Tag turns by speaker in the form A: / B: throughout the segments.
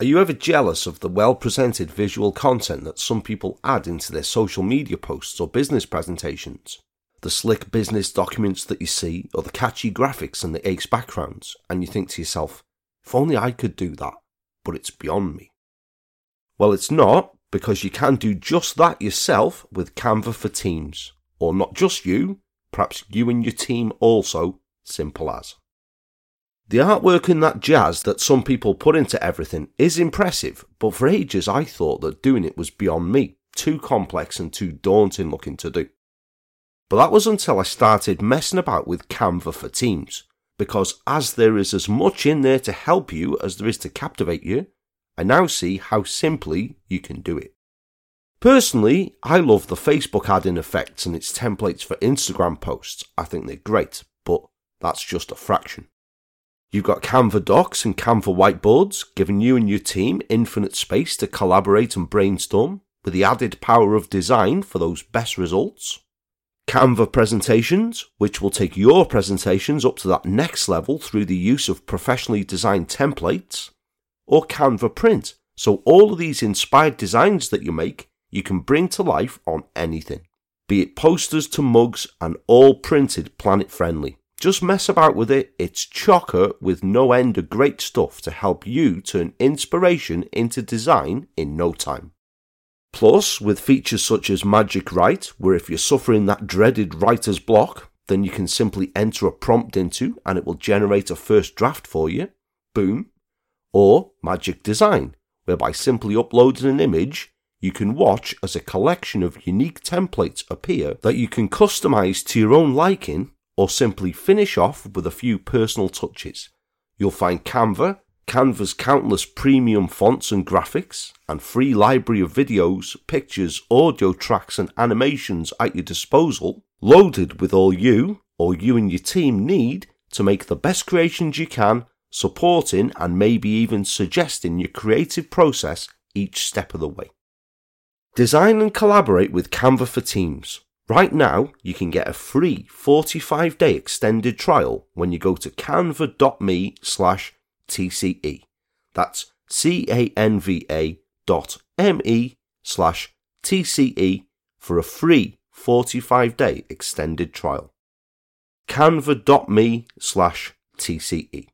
A: Are you ever jealous of the well presented visual content that some people add into their social media posts or business presentations? The slick business documents that you see, or the catchy graphics and the ace backgrounds, and you think to yourself, if only I could do that, but it's beyond me. Well, it's not, because you can do just that yourself with Canva for Teams. Or not just you, perhaps you and your team also, simple as. The artwork and that jazz that some people put into everything is impressive, but for ages I thought that doing it was beyond me, too complex and too daunting looking to do. But that was until I started messing about with Canva for Teams, because as there is as much in there to help you as there is to captivate you, I now see how simply you can do it. Personally, I love the Facebook add-in effects and its templates for Instagram posts. I think they're great, but that's just a fraction. You've got Canva docs and Canva whiteboards, giving you and your team infinite space to collaborate and brainstorm, with the added power of design for those best results. Canva presentations, which will take your presentations up to that next level through the use of professionally designed templates. Or Canva print, so all of these inspired designs that you make, you can bring to life on anything. Be it posters to mugs and all printed planet friendly. Just mess about with it, it's chocker with no end of great stuff to help you turn inspiration into design in no time. Plus, with features such as Magic Write, where if you're suffering that dreaded writer's block, then you can simply enter a prompt into and it will generate a first draft for you. Boom. Or Magic Design, whereby simply uploading an image, you can watch as a collection of unique templates appear that you can customize to your own liking or simply finish off with a few personal touches. You'll find Canva, Canva's countless premium fonts and graphics, and free library of videos, pictures, audio tracks, and animations at your disposal, loaded with all you or you and your team need to make the best creations you can, supporting and maybe even suggesting your creative process each step of the way. Design and collaborate with Canva for Teams. Right now, you can get a free 45 day extended trial when you go to canva.me slash TCE. That's C-A-N-V-A dot M-E slash TCE for a free 45 day extended trial. canva.me slash TCE.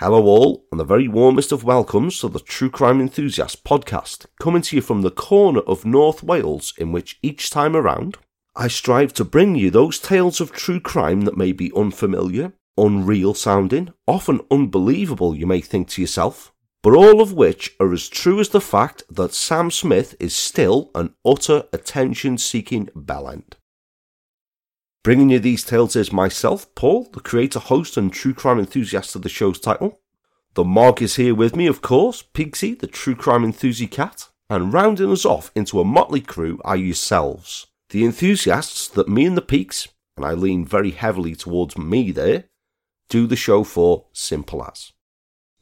A: Hello, all, and the very warmest of welcomes to the True Crime Enthusiast podcast, coming to you from the corner of North Wales, in which each time around I strive to bring you those tales of true crime that may be unfamiliar, unreal sounding, often unbelievable, you may think to yourself, but all of which are as true as the fact that Sam Smith is still an utter attention seeking bellend. Bringing you these tales is myself, Paul, the creator, host, and true crime enthusiast of the show's title. The Mog is here with me, of course, Pigsy, the true crime enthusiast cat, and rounding us off into a motley crew are yourselves, the enthusiasts that me and the Peaks, and I lean very heavily towards me there, do the show for simple as.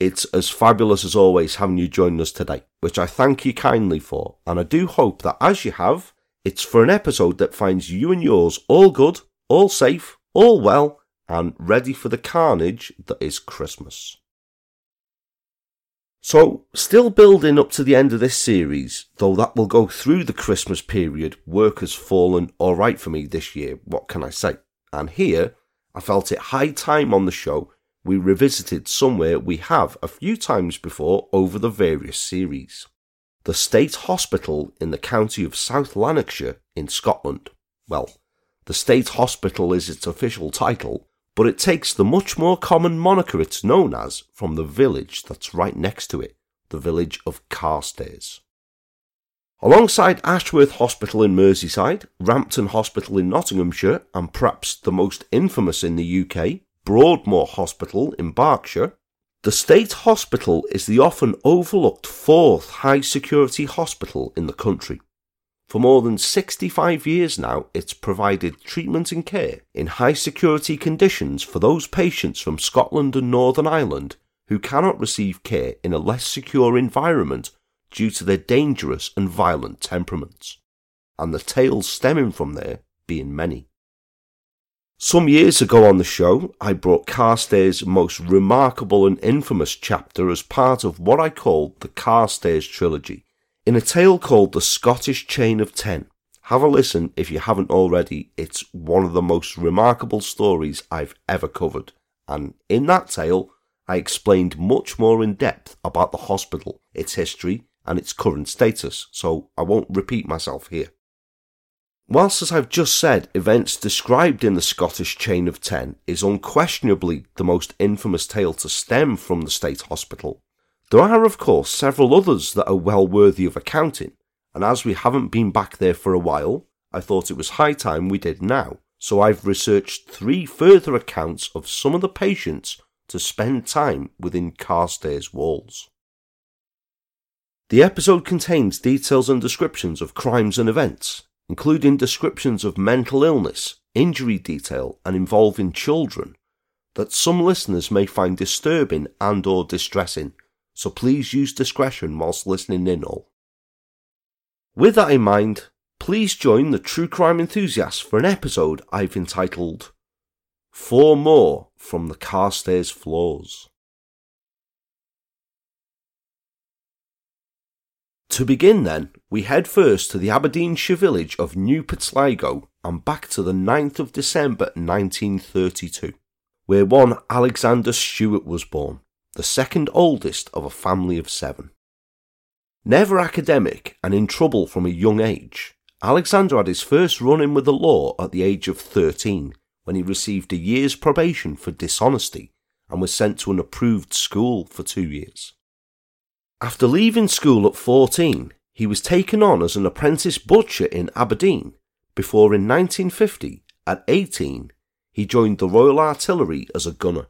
A: It's as fabulous as always having you join us today, which I thank you kindly for, and I do hope that as you have, it's for an episode that finds you and yours all good, all safe, all well, and ready for the carnage that is Christmas. So, still building up to the end of this series, though that will go through the Christmas period, work has fallen alright for me this year, what can I say? And here, I felt it high time on the show we revisited somewhere we have a few times before over the various series. The State Hospital in the county of South Lanarkshire in Scotland. Well, the State Hospital is its official title, but it takes the much more common moniker it's known as from the village that's right next to it, the village of Carstairs. Alongside Ashworth Hospital in Merseyside, Rampton Hospital in Nottinghamshire, and perhaps the most infamous in the UK, Broadmoor Hospital in Berkshire, the State Hospital is the often overlooked fourth high security hospital in the country. For more than 65 years now, it's provided treatment and care in high security conditions for those patients from Scotland and Northern Ireland who cannot receive care in a less secure environment due to their dangerous and violent temperaments, and the tales stemming from there being many. Some years ago on the show, I brought Carstairs' most remarkable and infamous chapter as part of what I called the Carstairs trilogy, in a tale called The Scottish Chain of Ten. Have a listen if you haven't already. It's one of the most remarkable stories I've ever covered. And in that tale, I explained much more in depth about the hospital, its history, and its current status, so I won't repeat myself here. Whilst, as I've just said, events described in the Scottish Chain of Ten is unquestionably the most infamous tale to stem from the State Hospital, there are, of course, several others that are well worthy of accounting, and as we haven't been back there for a while, I thought it was high time we did now. So I've researched three further accounts of some of the patients to spend time within Carstairs walls. The episode contains details and descriptions of crimes and events, including descriptions of mental illness, injury detail, and involving children, that some listeners may find disturbing and or distressing, so please use discretion whilst listening in all. With that in mind, please join the true crime enthusiasts for an episode I've entitled Four More from the Carstairs Floors. To begin then, we head first to the Aberdeenshire village of New Pitsligo and back to the 9th of December 1932, where one Alexander Stewart was born, the second oldest of a family of seven. Never academic and in trouble from a young age, Alexander had his first run in with the law at the age of 13 when he received a year's probation for dishonesty and was sent to an approved school for two years. After leaving school at 14, he was taken on as an apprentice butcher in Aberdeen before in 1950, at 18, he joined the Royal Artillery as a gunner.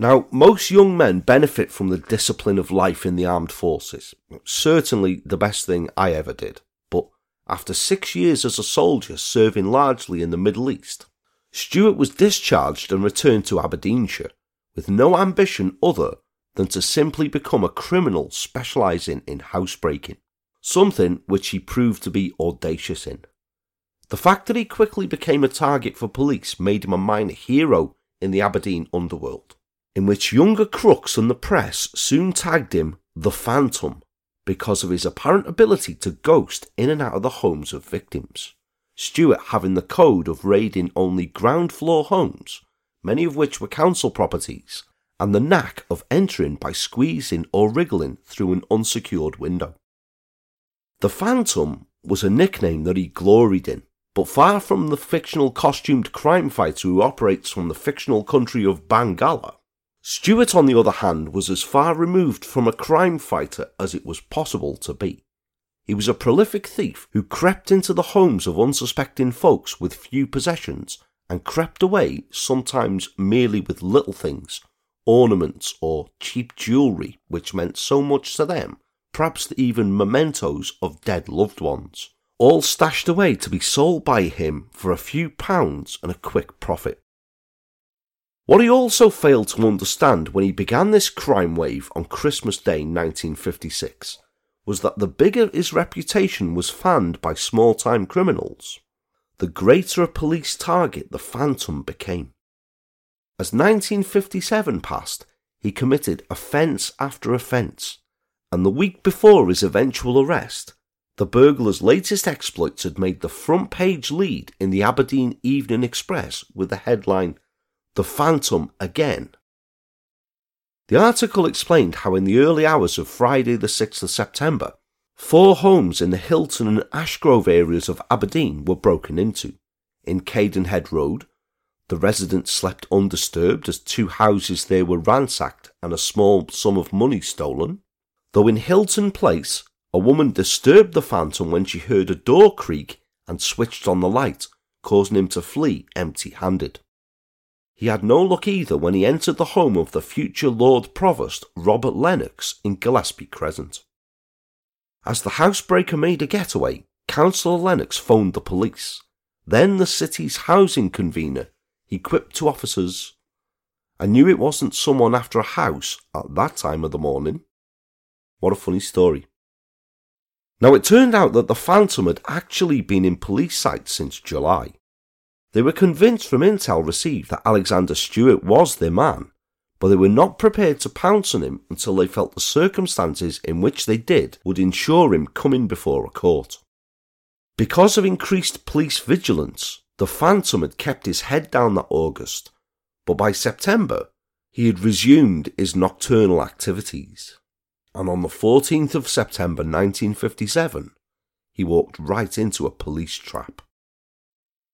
A: Now, most young men benefit from the discipline of life in the armed forces. Certainly the best thing I ever did. But after six years as a soldier serving largely in the Middle East, Stewart was discharged and returned to Aberdeenshire with no ambition other than to simply become a criminal specialising in housebreaking, something which he proved to be audacious in. The fact that he quickly became a target for police made him a minor hero in the Aberdeen underworld, in which younger crooks and the press soon tagged him the Phantom because of his apparent ability to ghost in and out of the homes of victims. Stewart having the code of raiding only ground floor homes, many of which were council properties, and the knack of entering by squeezing or wriggling through an unsecured window. The Phantom was a nickname that he gloried in, but far from the fictional costumed crime fighter who operates from the fictional country of Bangalla, Stewart, on the other hand, was as far removed from a crime fighter as it was possible to be. He was a prolific thief who crept into the homes of unsuspecting folks with few possessions and crept away sometimes merely with little things ornaments, or cheap jewellery which meant so much to them, perhaps even mementos of dead loved ones, all stashed away to be sold by him for a few pounds and a quick profit. What he also failed to understand when he began this crime wave on Christmas Day 1956 was that the bigger his reputation was fanned by small time criminals, the greater a police target the Phantom became. As 1957 passed, he committed offence after offence, and the week before his eventual arrest, the burglar's latest exploits had made the front page lead in the Aberdeen Evening Express with the headline, The Phantom Again. The article explained how in the early hours of Friday the 6th of September, four homes in the Hilton and Ashgrove areas of Aberdeen were broken into. In Cadenhead Road, the residents slept undisturbed as two houses there were ransacked and a small sum of money stolen. Though in Hilton Place, a woman disturbed the phantom when she heard a door creak and switched on the light, causing him to flee empty handed. He had no luck either when he entered the home of the future Lord Provost Robert Lennox in Gillespie Crescent. As the housebreaker made a getaway, Councillor Lennox phoned the police. Then the city's housing convener he quipped to officers, I knew it wasn't someone after a house at that time of the morning. What a funny story. Now it turned out that the Phantom had actually been in police sight since July. They were convinced from intel received that Alexander Stewart was their man, but they were not prepared to pounce on him until they felt the circumstances in which they did would ensure him coming before a court. Because of increased police vigilance, the Phantom had kept his head down that August, but by September he had resumed his nocturnal activities. And on the 14th of September 1957, he walked right into a police trap.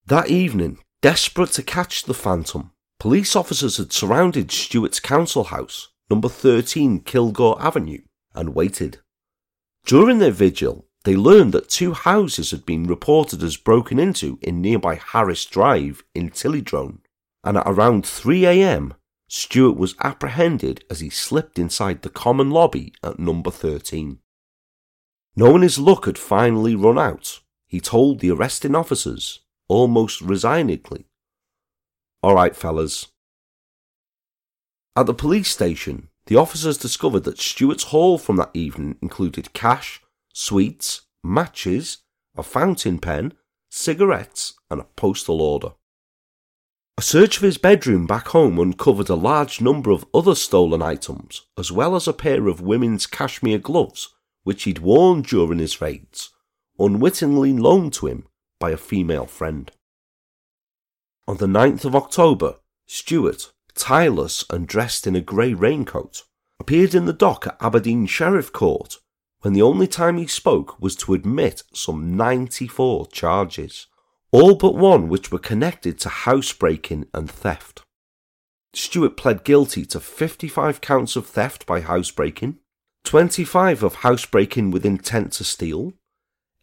A: That evening, desperate to catch the Phantom, police officers had surrounded Stewart's council house, number 13 Kilgore Avenue, and waited. During their vigil, they learned that two houses had been reported as broken into in nearby Harris Drive in Tillydrone, and at around 3 a.m., Stewart was apprehended as he slipped inside the common lobby at number 13. Knowing his luck had finally run out, he told the arresting officers, almost resignedly, All right, fellas. At the police station, the officers discovered that Stewart's haul from that evening included cash, sweets, matches, a fountain pen, cigarettes, and a postal order. A search of his bedroom back home uncovered a large number of other stolen items, as well as a pair of women's cashmere gloves, which he'd worn during his raids, unwittingly loaned to him by a female friend. On the 9th of October, Stewart, tireless and dressed in a grey raincoat, appeared in the dock at Aberdeen Sheriff Court when the only time he spoke was to admit some 94 charges all but one which were connected to housebreaking and theft. Stewart pled guilty to 55 counts of theft by housebreaking, 25 of housebreaking with intent to steal,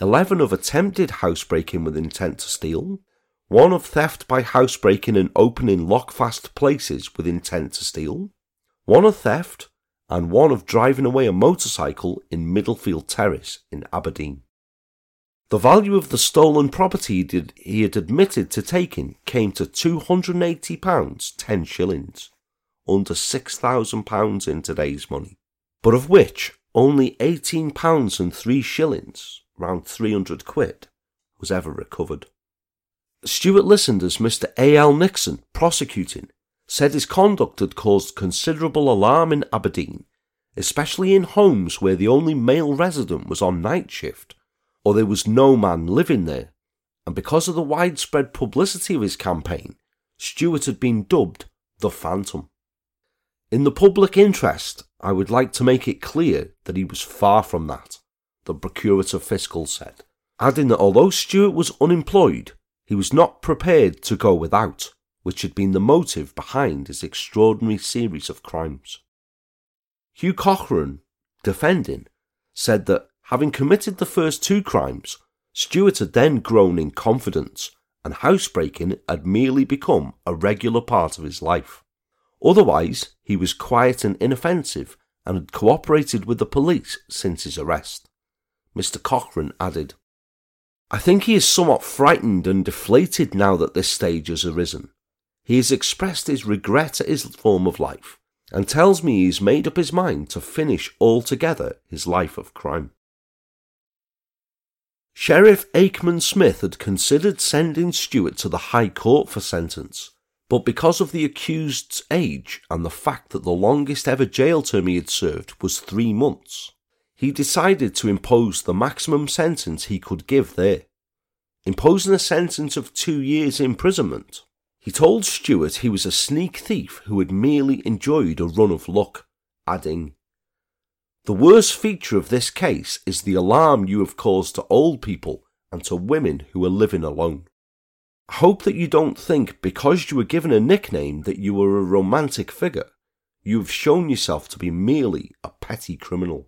A: 11 of attempted housebreaking with intent to steal, 1 of theft by housebreaking and opening lockfast places with intent to steal, 1 of theft, and 1 of driving away a motorcycle in Middlefield Terrace in Aberdeen. The value of the stolen property he had admitted to taking came to £280, 10 shillings, under £6,000 in today's money, but of which only £18 and 3 shillings, round 300 quid, was ever recovered. Stewart listened as Mr. A.L. Nixon, prosecuting, said his conduct had caused considerable alarm in Aberdeen, especially in homes where the only male resident was on night shift or there was no man living there, and because of the widespread publicity of his campaign, Stewart had been dubbed the Phantom. In the public interest, I would like to make it clear that he was far from that, the Procurator Fiscal said, adding that although Stewart was unemployed, he was not prepared to go without, which had been the motive behind his extraordinary series of crimes. Hugh Cochrane, defending, said that Having committed the first two crimes, Stewart had then grown in confidence, and housebreaking had merely become a regular part of his life. Otherwise, he was quiet and inoffensive and had cooperated with the police since his arrest. Mr. Cochrane added, I think he is somewhat frightened and deflated now that this stage has arisen. He has expressed his regret at his form of life and tells me he has made up his mind to finish altogether his life of crime. Sheriff Aikman Smith had considered sending Stewart to the High Court for sentence, but because of the accused's age and the fact that the longest ever jail term he had served was three months, he decided to impose the maximum sentence he could give there, imposing a sentence of two years' imprisonment. He told Stewart he was a sneak thief who had merely enjoyed a run of luck, adding, the worst feature of this case is the alarm you have caused to old people and to women who are living alone. I hope that you don't think because you were given a nickname that you are a romantic figure. You have shown yourself to be merely a petty criminal.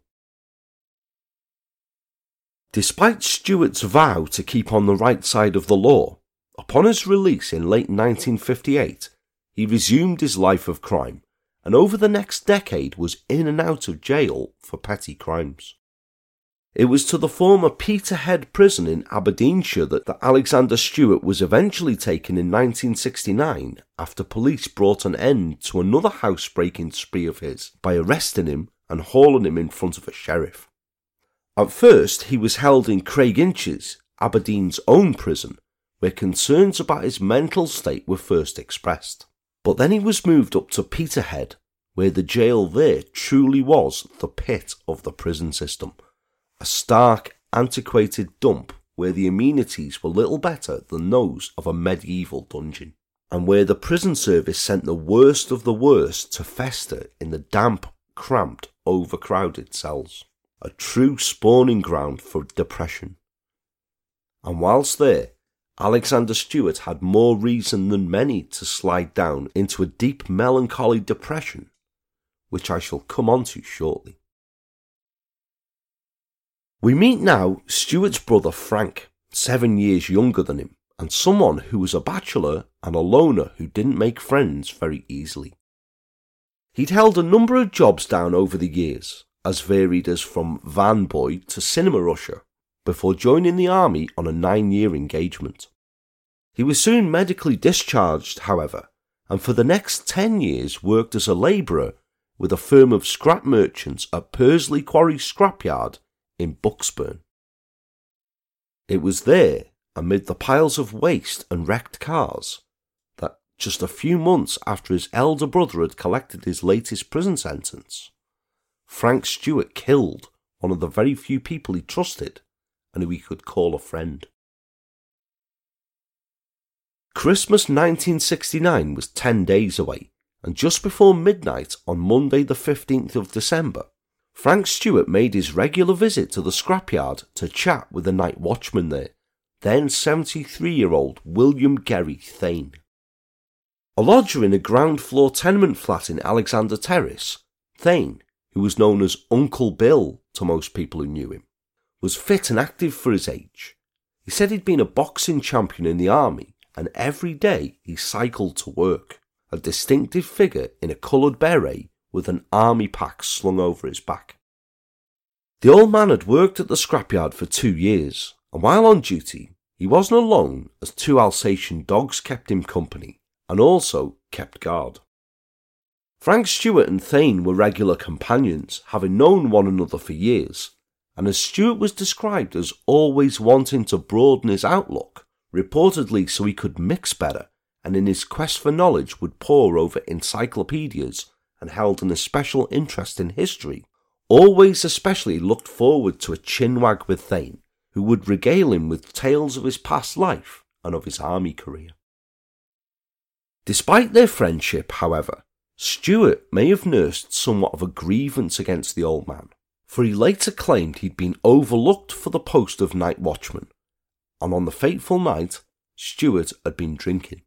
A: Despite Stewart's vow to keep on the right side of the law, upon his release in late 1958, he resumed his life of crime and over the next decade was in and out of jail for petty crimes. It was to the former Peterhead prison in Aberdeenshire that, that Alexander Stewart was eventually taken in 1969 after police brought an end to another housebreaking spree of his by arresting him and hauling him in front of a sheriff. At first, he was held in Craiginches, Aberdeen's own prison, where concerns about his mental state were first expressed. But then he was moved up to Peterhead, where the jail there truly was the pit of the prison system, a stark, antiquated dump where the amenities were little better than those of a medieval dungeon, and where the prison service sent the worst of the worst to fester in the damp, cramped, overcrowded cells. A true spawning ground for depression. And whilst there, Alexander Stewart had more reason than many to slide down into a deep melancholy depression, which I shall come on to shortly. We meet now Stewart's brother Frank, seven years younger than him, and someone who was a bachelor and a loner who didn't make friends very easily. He'd held a number of jobs down over the years, as varied as from van boy to cinema usher, before joining the army on a nine year engagement. He was soon medically discharged, however, and for the next ten years worked as a labourer with a firm of scrap merchants at Persley Quarry Scrapyard in Bucksburn. It was there, amid the piles of waste and wrecked cars, that just a few months after his elder brother had collected his latest prison sentence, Frank Stewart killed one of the very few people he trusted and who he could call a friend. Christmas 1969 was 10 days away, and just before midnight on Monday, the 15th of December, Frank Stewart made his regular visit to the scrapyard to chat with the night watchman there, then 73 year old William Gerry Thane. A lodger in a ground floor tenement flat in Alexander Terrace, Thane, who was known as Uncle Bill to most people who knew him, was fit and active for his age. He said he'd been a boxing champion in the army, and every day he cycled to work, a distinctive figure in a coloured beret with an army pack slung over his back. The old man had worked at the scrapyard for two years, and while on duty, he wasn't alone as two Alsatian dogs kept him company and also kept guard. Frank Stewart and Thane were regular companions, having known one another for years, and as Stewart was described as always wanting to broaden his outlook, reportedly so he could mix better, and in his quest for knowledge would pore over encyclopedias and held an especial interest in history, always especially looked forward to a chinwag with Thane, who would regale him with tales of his past life and of his army career. Despite their friendship, however, Stewart may have nursed somewhat of a grievance against the old man, for he later claimed he'd been overlooked for the post of night watchman, and on the fateful night, Stewart had been drinking.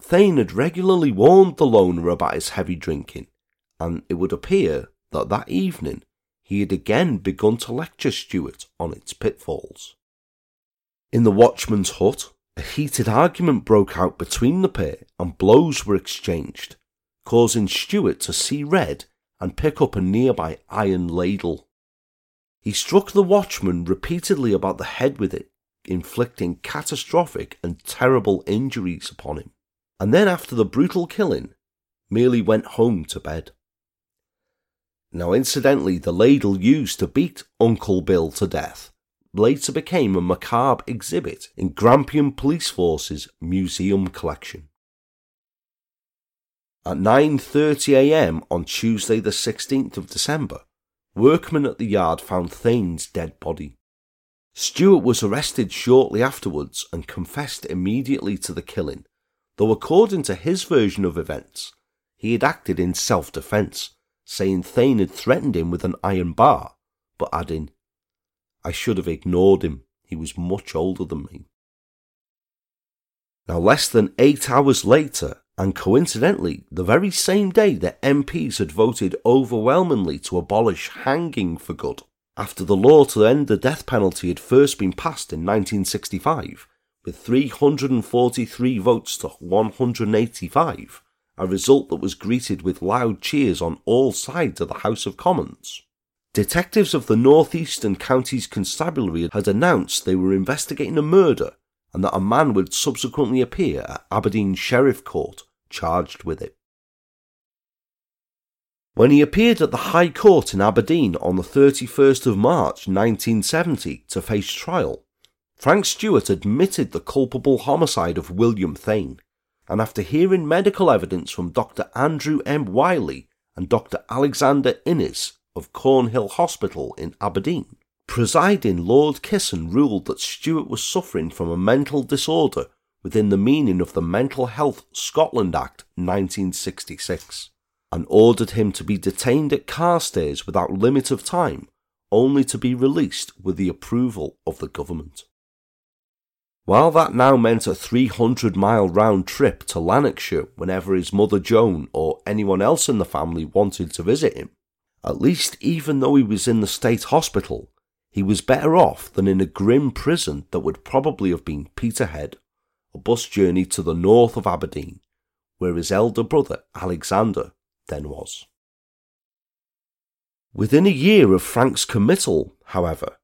A: Thane had regularly warned the loner about his heavy drinking, and it would appear that that evening he had again begun to lecture Stewart on its pitfalls. In the watchman's hut, a heated argument broke out between the pair and blows were exchanged, causing Stewart to see red and pick up a nearby iron ladle. He struck the watchman repeatedly about the head with it, inflicting catastrophic and terrible injuries upon him and then after the brutal killing, merely went home to bed. Now, incidentally, the ladle used to beat Uncle Bill to death later became a macabre exhibit in Grampian Police Force's museum collection. At 9.30am on Tuesday the 16th of December, workmen at the yard found Thane's dead body. Stewart was arrested shortly afterwards and confessed immediately to the killing, though according to his version of events, he had acted in self defence, saying Thane had threatened him with an iron bar, but adding, I should have ignored him, he was much older than me. Now, less than eight hours later, and coincidentally, the very same day that MPs had voted overwhelmingly to abolish hanging for good, after the law to end the death penalty had first been passed in 1965, with 343 votes to 185, a result that was greeted with loud cheers on all sides of the House of Commons. Detectives of the North Eastern Counties Constabulary had announced they were investigating a murder and that a man would subsequently appear at Aberdeen Sheriff Court charged with it. When he appeared at the High Court in Aberdeen on the 31st of March 1970 to face trial, Frank Stewart admitted the culpable homicide of William Thane, and after hearing medical evidence from Dr. Andrew M. Wiley and Dr. Alexander Innes of Cornhill Hospital in Aberdeen, presiding Lord Kissen ruled that Stewart was suffering from a mental disorder within the meaning of the Mental Health Scotland Act 1966 and ordered him to be detained at Carstairs without limit of time, only to be released with the approval of the government. While that now meant a 300 mile round trip to Lanarkshire whenever his mother Joan or anyone else in the family wanted to visit him, at least even though he was in the state hospital, he was better off than in a grim prison that would probably have been Peterhead, a bus journey to the north of Aberdeen, where his elder brother Alexander then was. Within a year of Frank's committal, however,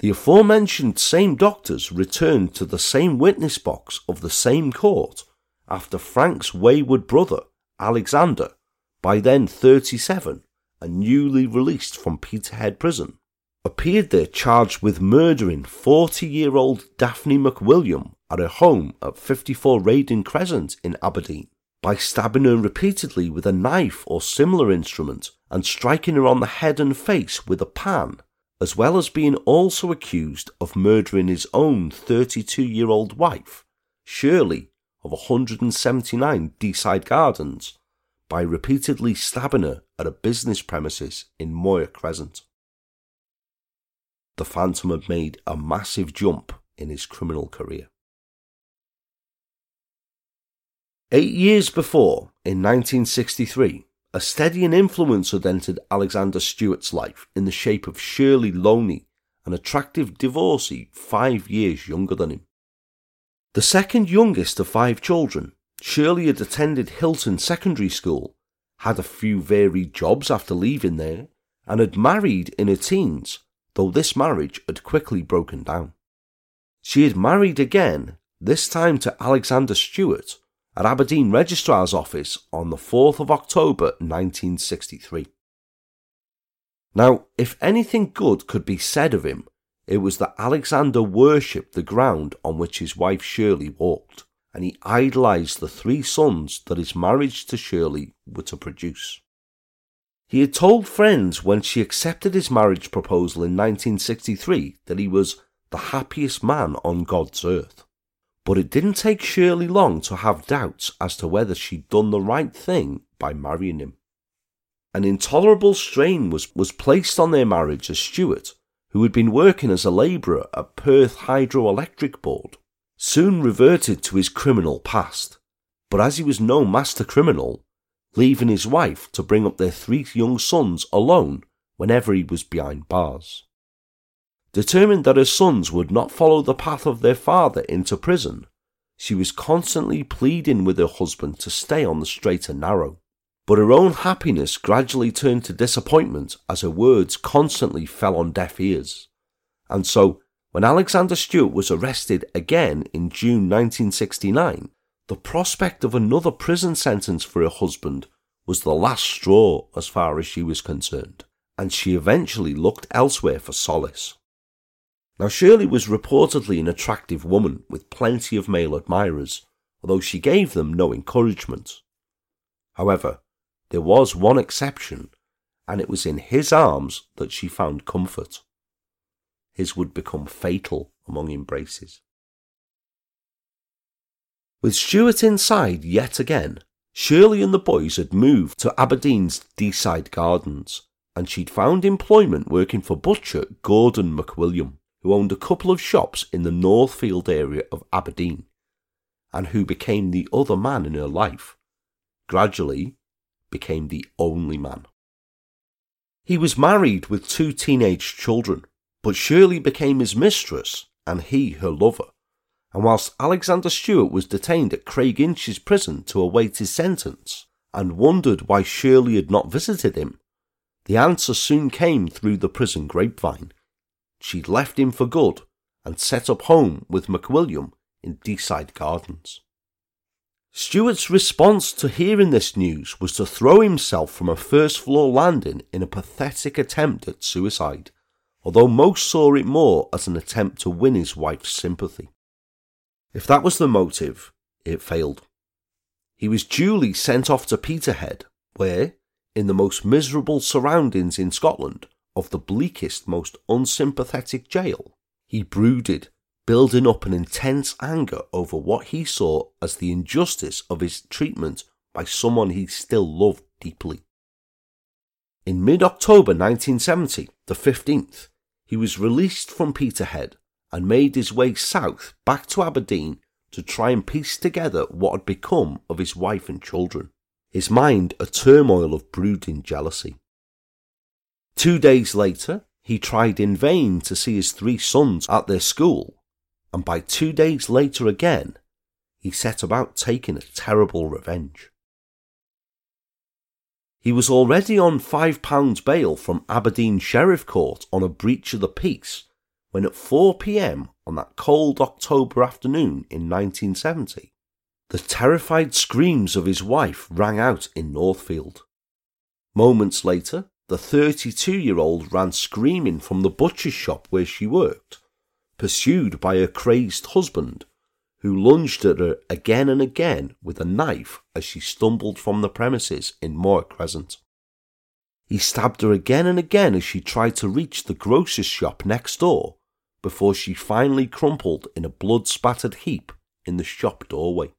A: the aforementioned same doctors returned to the same witness box of the same court after Frank's wayward brother, Alexander, by then 37 and newly released from Peterhead prison, appeared there charged with murdering 40 year old Daphne McWilliam at her home at 54 Raeden Crescent in Aberdeen by stabbing her repeatedly with a knife or similar instrument and striking her on the head and face with a pan as well as being also accused of murdering his own 32 year old wife, Shirley, of 179 Deeside Gardens, by repeatedly stabbing her at a business premises in Moyer Crescent. The Phantom had made a massive jump in his criminal career. Eight years before, in 1963, a steadying influence had entered Alexander Stewart's life in the shape of Shirley Loney, an attractive divorcee five years younger than him. The second youngest of five children, Shirley had attended Hilton Secondary School, had a few varied jobs after leaving there, and had married in her teens, though this marriage had quickly broken down. She had married again, this time to Alexander Stewart, at Aberdeen Registrar's Office on the 4th of October 1963. Now, if anything good could be said of him, it was that Alexander worshipped the ground on which his wife Shirley walked, and he idolised the three sons that his marriage to Shirley were to produce. He had told friends when she accepted his marriage proposal in 1963 that he was the happiest man on God's earth. But it didn't take Shirley long to have doubts as to whether she'd done the right thing by marrying him. An intolerable strain was, was placed on their marriage as Stewart, who had been working as a labourer at Perth Hydroelectric Board, soon reverted to his criminal past. But as he was no master criminal, leaving his wife to bring up their three young sons alone whenever he was behind bars. Determined that her sons would not follow the path of their father into prison, she was constantly pleading with her husband to stay on the straight and narrow. But her own happiness gradually turned to disappointment as her words constantly fell on deaf ears. And so, when Alexander Stewart was arrested again in June 1969, the prospect of another prison sentence for her husband was the last straw as far as she was concerned, and she eventually looked elsewhere for solace. Now, Shirley was reportedly an attractive woman with plenty of male admirers, although she gave them no encouragement. However, there was one exception, and it was in his arms that she found comfort. His would become fatal among embraces. With Stewart inside yet again, Shirley and the boys had moved to Aberdeen's Deeside Gardens, and she'd found employment working for butcher Gordon McWilliam who owned a couple of shops in the Northfield area of Aberdeen, and who became the other man in her life, gradually became the only man. He was married with two teenage children, but Shirley became his mistress and he her lover. And whilst Alexander Stewart was detained at Craiginches prison to await his sentence, and wondered why Shirley had not visited him, the answer soon came through the prison grapevine she'd left him for good and set up home with McWilliam in Deeside Gardens. Stewart's response to hearing this news was to throw himself from a first floor landing in a pathetic attempt at suicide, although most saw it more as an attempt to win his wife's sympathy. If that was the motive, it failed. He was duly sent off to Peterhead, where, in the most miserable surroundings in Scotland, of the bleakest, most unsympathetic jail, he brooded, building up an intense anger over what he saw as the injustice of his treatment by someone he still loved deeply. In mid October 1970, the 15th, he was released from Peterhead and made his way south back to Aberdeen to try and piece together what had become of his wife and children, his mind a turmoil of brooding jealousy. Two days later, he tried in vain to see his three sons at their school, and by two days later again, he set about taking a terrible revenge. He was already on £5 bail from Aberdeen Sheriff Court on a breach of the peace when at 4 pm on that cold October afternoon in 1970, the terrified screams of his wife rang out in Northfield. Moments later, the 32 year old ran screaming from the butcher's shop where she worked, pursued by her crazed husband, who lunged at her again and again with a knife as she stumbled from the premises in Moor Crescent. He stabbed her again and again as she tried to reach the grocer's shop next door before she finally crumpled in a blood spattered heap in the shop doorway.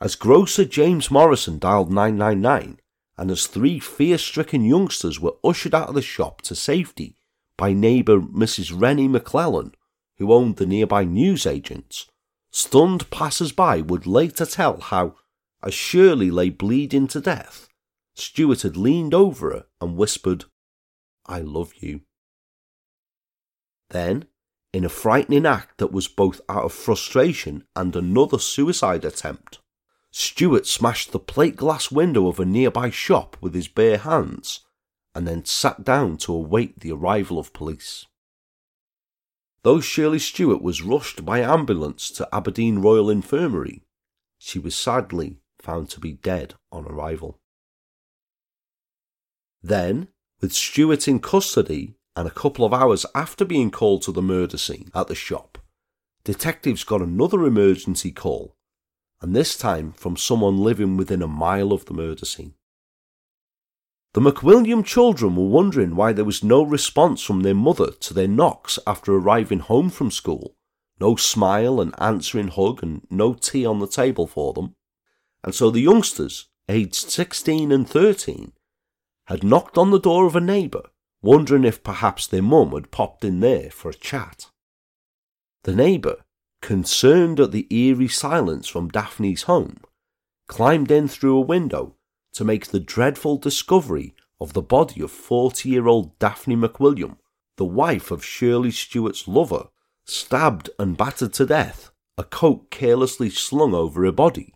A: As grocer James Morrison dialed 999, and as three fear stricken youngsters were ushered out of the shop to safety by neighbour Mrs. Rennie McClellan, who owned the nearby newsagents, stunned passers by would later tell how, as Shirley lay bleeding to death, Stewart had leaned over her and whispered, I love you. Then, in a frightening act that was both out of frustration and another suicide attempt, Stewart smashed the plate glass window of a nearby shop with his bare hands and then sat down to await the arrival of police. Though Shirley Stewart was rushed by ambulance to Aberdeen Royal Infirmary, she was sadly found to be dead on arrival. Then, with Stewart in custody and a couple of hours after being called to the murder scene at the shop, detectives got another emergency call, and this time from someone living within a mile of the murder scene. The McWilliam children were wondering why there was no response from their mother to their knocks after arriving home from school. No smile and answering hug and no tea on the table for them. And so the youngsters, aged 16 and 13, had knocked on the door of a neighbour wondering if perhaps their mum had popped in there for a chat. The neighbour, concerned at the eerie silence from Daphne's home, climbed in through a window to make the dreadful discovery of the body of 40 year old Daphne McWilliam, the wife of Shirley Stewart's lover, stabbed and battered to death, a coat carelessly slung over her body,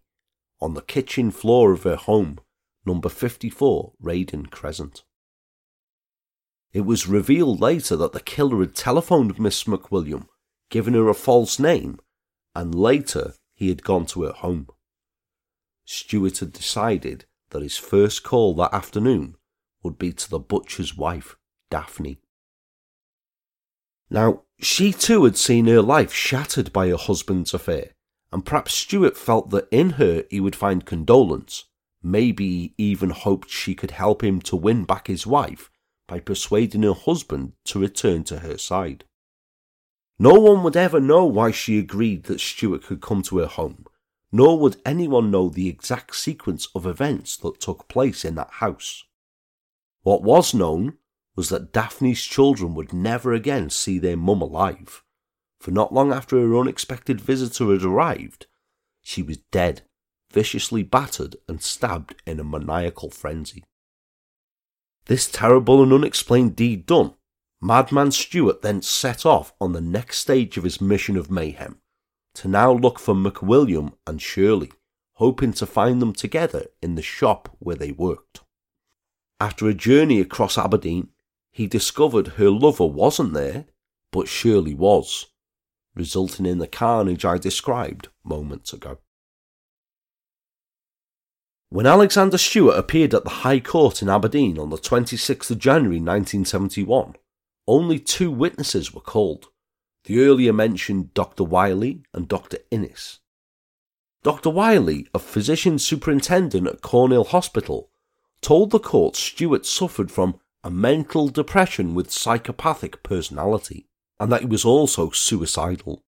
A: on the kitchen floor of her home, number 54 Raeden Crescent. It was revealed later that the killer had telephoned Miss McWilliam, given her a false name, and later he had gone to her home. Stewart had decided that his first call that afternoon would be to the butcher's wife, Daphne. Now, she too had seen her life shattered by her husband's affair, and perhaps Stewart felt that in her he would find condolence, maybe he even hoped she could help him to win back his wife by persuading her husband to return to her side. No one would ever know why she agreed that Stewart could come to her home, nor would anyone know the exact sequence of events that took place in that house. What was known was that Daphne's children would never again see their mum alive, for not long after her unexpected visitor had arrived, she was dead, viciously battered and stabbed in a maniacal frenzy. This terrible and unexplained deed done, Madman Stewart then set off on the next stage of his mission of mayhem, to now look for McWilliam and Shirley, hoping to find them together in the shop where they worked. After a journey across Aberdeen, he discovered her lover wasn't there, but Shirley was, resulting in the carnage I described moments ago. When Alexander Stewart appeared at the High Court in Aberdeen on the 26th of January 1971, only two witnesses were called the earlier mentioned Dr. Wiley and Dr. Innes. Dr. Wiley, a physician superintendent at Cornhill Hospital, told the court Stewart suffered from a mental depression with psychopathic personality and that he was also suicidal.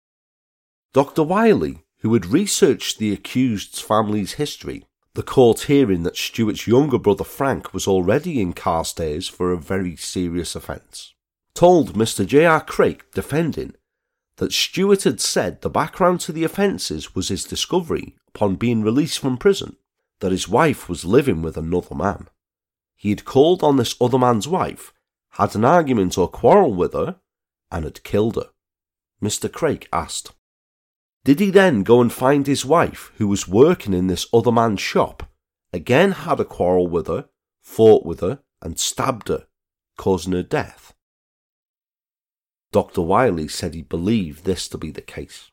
A: Dr. Wiley, who had researched the accused's family's history, the court hearing that Stewart's younger brother Frank was already in Carstairs for a very serious offence, told Mr. J.R. Craik, defending, that Stewart had said the background to the offences was his discovery, upon being released from prison, that his wife was living with another man. He had called on this other man's wife, had an argument or quarrel with her, and had killed her. Mr. Craik asked, Did he then go and find his wife, who was working in this other man's shop, again had a quarrel with her, fought with her, and stabbed her, causing her death? Dr. Wiley said he believed this to be the case.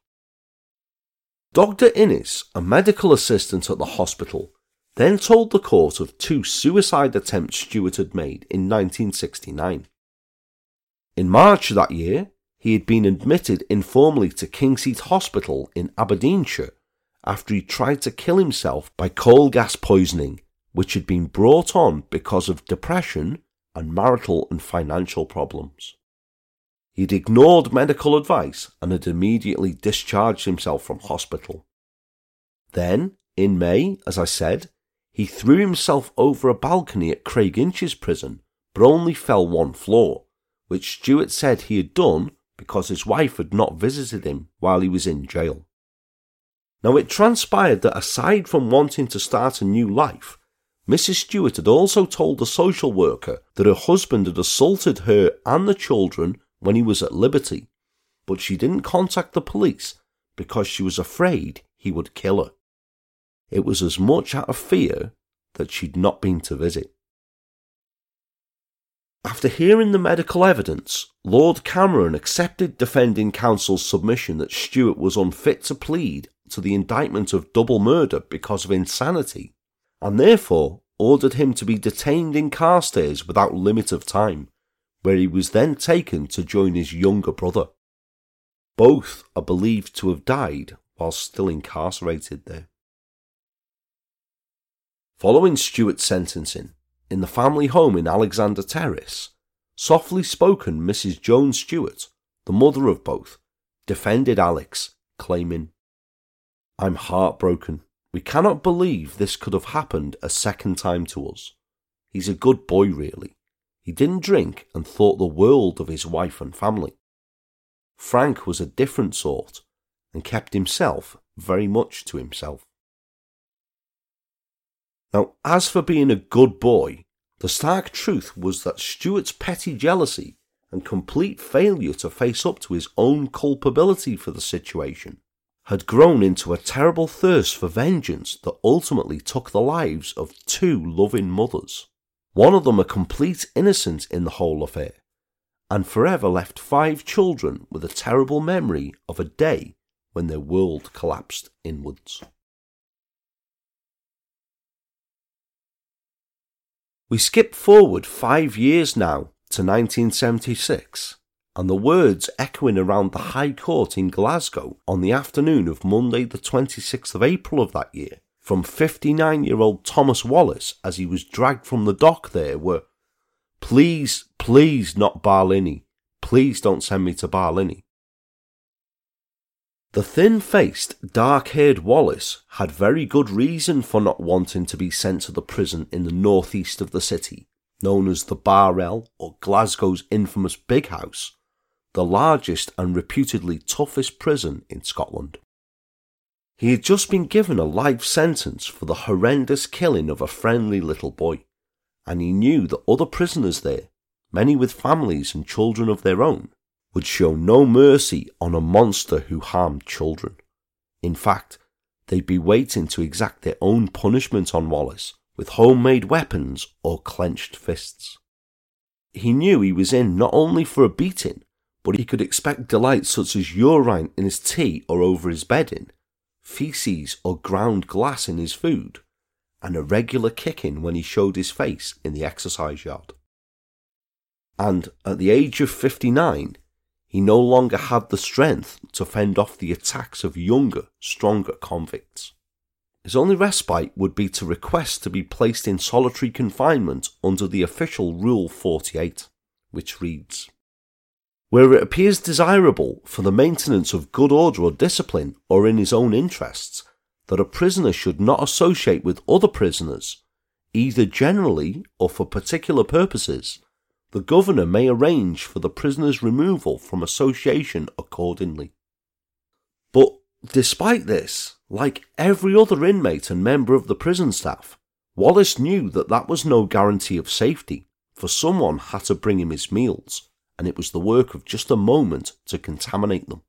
A: Dr. Innes, a medical assistant at the hospital, then told the court of two suicide attempts Stewart had made in 1969. In March that year, he had been admitted informally to Kingseat Hospital in Aberdeenshire after he tried to kill himself by coal gas poisoning, which had been brought on because of depression and marital and financial problems. He'd ignored medical advice and had immediately discharged himself from hospital. Then, in May, as I said, he threw himself over a balcony at Craiginches prison, but only fell one floor which Stewart said he had done because his wife had not visited him while he was in jail. Now it transpired that aside from wanting to start a new life, Mrs. Stewart had also told the social worker that her husband had assaulted her and the children when he was at liberty, but she didn't contact the police because she was afraid he would kill her. It was as much out of fear that she'd not been to visit. After hearing the medical evidence, Lord Cameron accepted defending counsel's submission that Stewart was unfit to plead to the indictment of double murder because of insanity, and therefore ordered him to be detained in Carstairs without limit of time, where he was then taken to join his younger brother. Both are believed to have died while still incarcerated there. Following Stewart's sentencing, in the family home in Alexander Terrace, softly spoken Mrs. Joan Stewart, the mother of both, defended Alex, claiming, I'm heartbroken. We cannot believe this could have happened a second time to us. He's a good boy, really. He didn't drink and thought the world of his wife and family. Frank was a different sort and kept himself very much to himself. Now, as for being a good boy, the stark truth was that Stewart's petty jealousy and complete failure to face up to his own culpability for the situation had grown into a terrible thirst for vengeance that ultimately took the lives of two loving mothers. One of them a complete innocent in the whole affair, and forever left five children with a terrible memory of a day when their world collapsed inwards. We skip forward five years now to 1976, and the words echoing around the High Court in Glasgow on the afternoon of Monday, the 26th of April of that year, from 59 year old Thomas Wallace as he was dragged from the dock there were Please, please, not Barlinnie. Please don't send me to Barlinnie. The thin faced, dark haired Wallace had very good reason for not wanting to be sent to the prison in the northeast of the city, known as the Bar-L or Glasgow's infamous Big House, the largest and reputedly toughest prison in Scotland. He had just been given a life sentence for the horrendous killing of a friendly little boy, and he knew that other prisoners there, many with families and children of their own, would show no mercy on a monster who harmed children. In fact, they'd be waiting to exact their own punishment on Wallace with homemade weapons or clenched fists. He knew he was in not only for a beating, but he could expect delights such as urine in his tea or over his bedding, feces or ground glass in his food, and a regular kicking when he showed his face in the exercise yard. and at the age of 59, he no longer had the strength to fend off the attacks of younger, stronger convicts. His only respite would be to request to be placed in solitary confinement under the official Rule 48, which reads Where it appears desirable for the maintenance of good order or discipline or in his own interests that a prisoner should not associate with other prisoners, either generally or for particular purposes, the governor may arrange for the prisoner's removal from association accordingly. But despite this, like every other inmate and member of the prison staff, Wallace knew that that was no guarantee of safety, for someone had to bring him his meals, and it was the work of just a moment to contaminate them.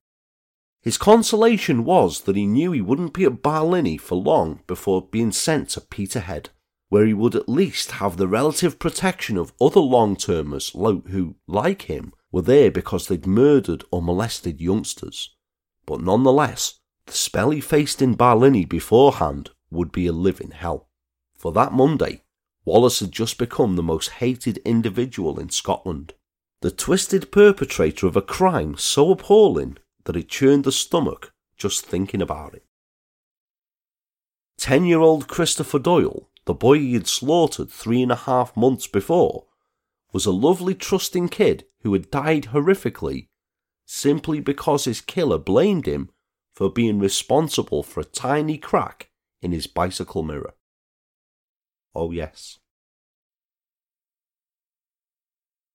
A: His consolation was that he knew he wouldn't be at Barlinnie for long before being sent to Peterhead, where he would at least have the relative protection of other long termers who, like him, were there because they'd murdered or molested youngsters. But nonetheless, the spell he faced in Barlinnie beforehand would be a living hell. For that Monday, Wallace had just become the most hated individual in Scotland. The twisted perpetrator of a crime so appalling that it churned the stomach just thinking about it. Ten year old Christopher Doyle, the boy he had slaughtered three and a half months before, was a lovely, trusting kid who had died horrifically simply because his killer blamed him for being responsible for a tiny crack in his bicycle mirror. Oh, yes.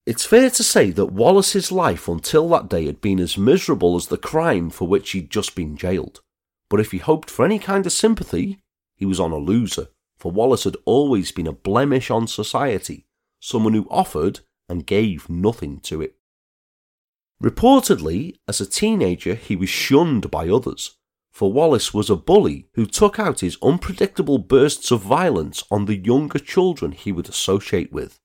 A: It's fair to say that Wallace's life until that day had been as miserable as the crime for which he'd just been jailed. But if he hoped for any kind of sympathy, he was on a loser, for Wallace had always been a blemish on society, someone who offered and gave nothing to it. Reportedly, as a teenager, he was shunned by others, for Wallace was a bully who took out his unpredictable bursts of violence on the younger children he would associate with,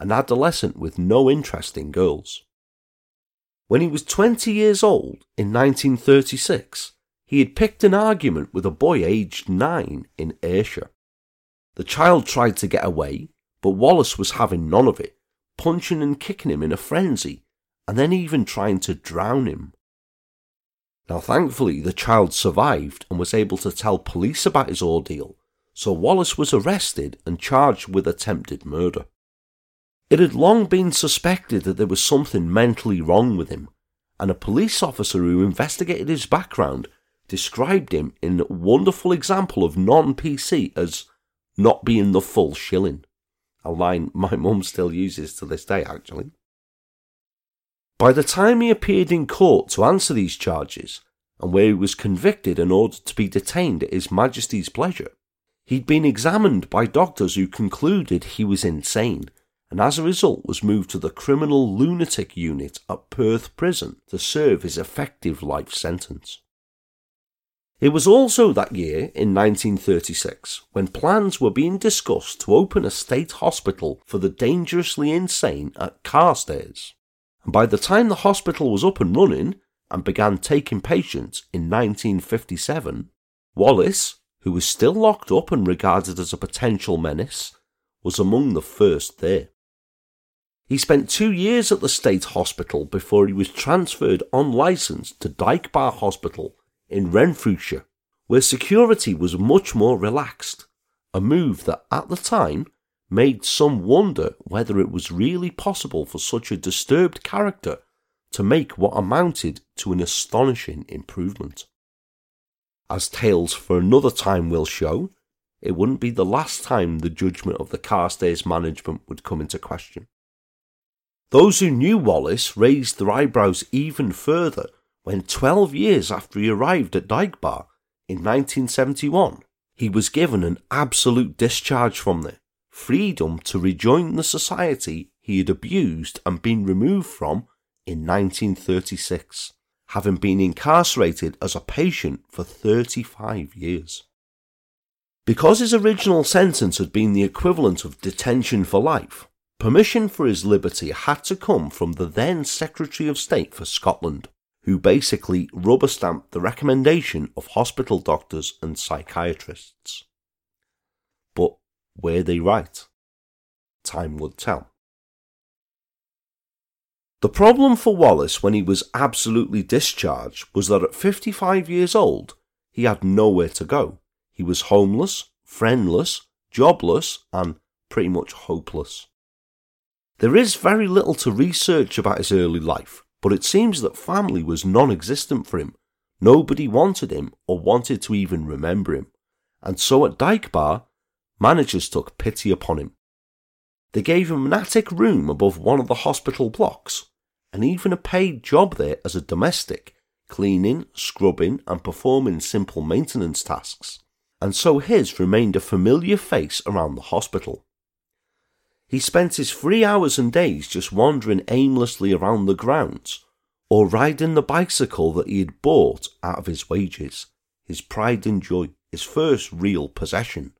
A: an adolescent with no interest in girls. When he was 20 years old in 1936, he had picked an argument with a boy aged 9 in Ayrshire. The child tried to get away, but Wallace was having none of it, punching and kicking him in a frenzy and then even trying to drown him. Now, thankfully, the child survived and was able to tell police about his ordeal, so Wallace was arrested and charged with attempted murder. It had long been suspected that there was something mentally wrong with him, and a police officer who investigated his background described him in a wonderful example of non PC as not being the full shilling. A line my mum still uses to this day, actually. By the time he appeared in court to answer these charges, and where he was convicted and ordered to be detained at His Majesty's pleasure, he'd been examined by doctors who concluded he was insane, and as a result was moved to the criminal lunatic unit at Perth Prison to serve his effective life sentence. It was also that year, in 1936, when plans were being discussed to open a state hospital for the dangerously insane at Carstairs and by the time the hospital was up and running and began taking patients in 1957, Wallace, who was still locked up and regarded as a potential menace, was among the first there. He spent two years at the state hospital before he was transferred on licence to Dykebar Hospital in Renfrewshire, where security was much more relaxed, a move that at the time made some wonder whether it was really possible for such a disturbed character to make what amounted to an astonishing improvement. As tales for another time will show, it wouldn't be the last time the judgment of the Carstairs management would come into question. Those who knew Wallace raised their eyebrows even further when 12 years after he arrived at Dykebar in 1971, he was given an absolute discharge from there freedom to rejoin the society he had abused and been removed from in 1936, having been incarcerated as a patient for 35 years. Because his original sentence had been the equivalent of detention for life, permission for his liberty had to come from the then Secretary of State for Scotland, who basically rubber stamped the recommendation of hospital doctors and psychiatrists. But were they right? Time would tell. The problem for Wallace when he was absolutely discharged was that at 55 years old, he had nowhere to go. He was homeless, friendless, jobless, and pretty much hopeless. There is very little to research about his early life, but it seems that family was non existent for him. Nobody wanted him or wanted to even remember him. And so at Dykebar, managers took pity upon him. They gave him an attic room above one of the hospital blocks, and even a paid job there as a domestic, cleaning, scrubbing, and performing simple maintenance tasks. And so his remained a familiar face around the hospital. He spent his free hours and days just wandering aimlessly around the grounds, or riding the bicycle that he had bought out of his wages, his pride and joy, his first real possession,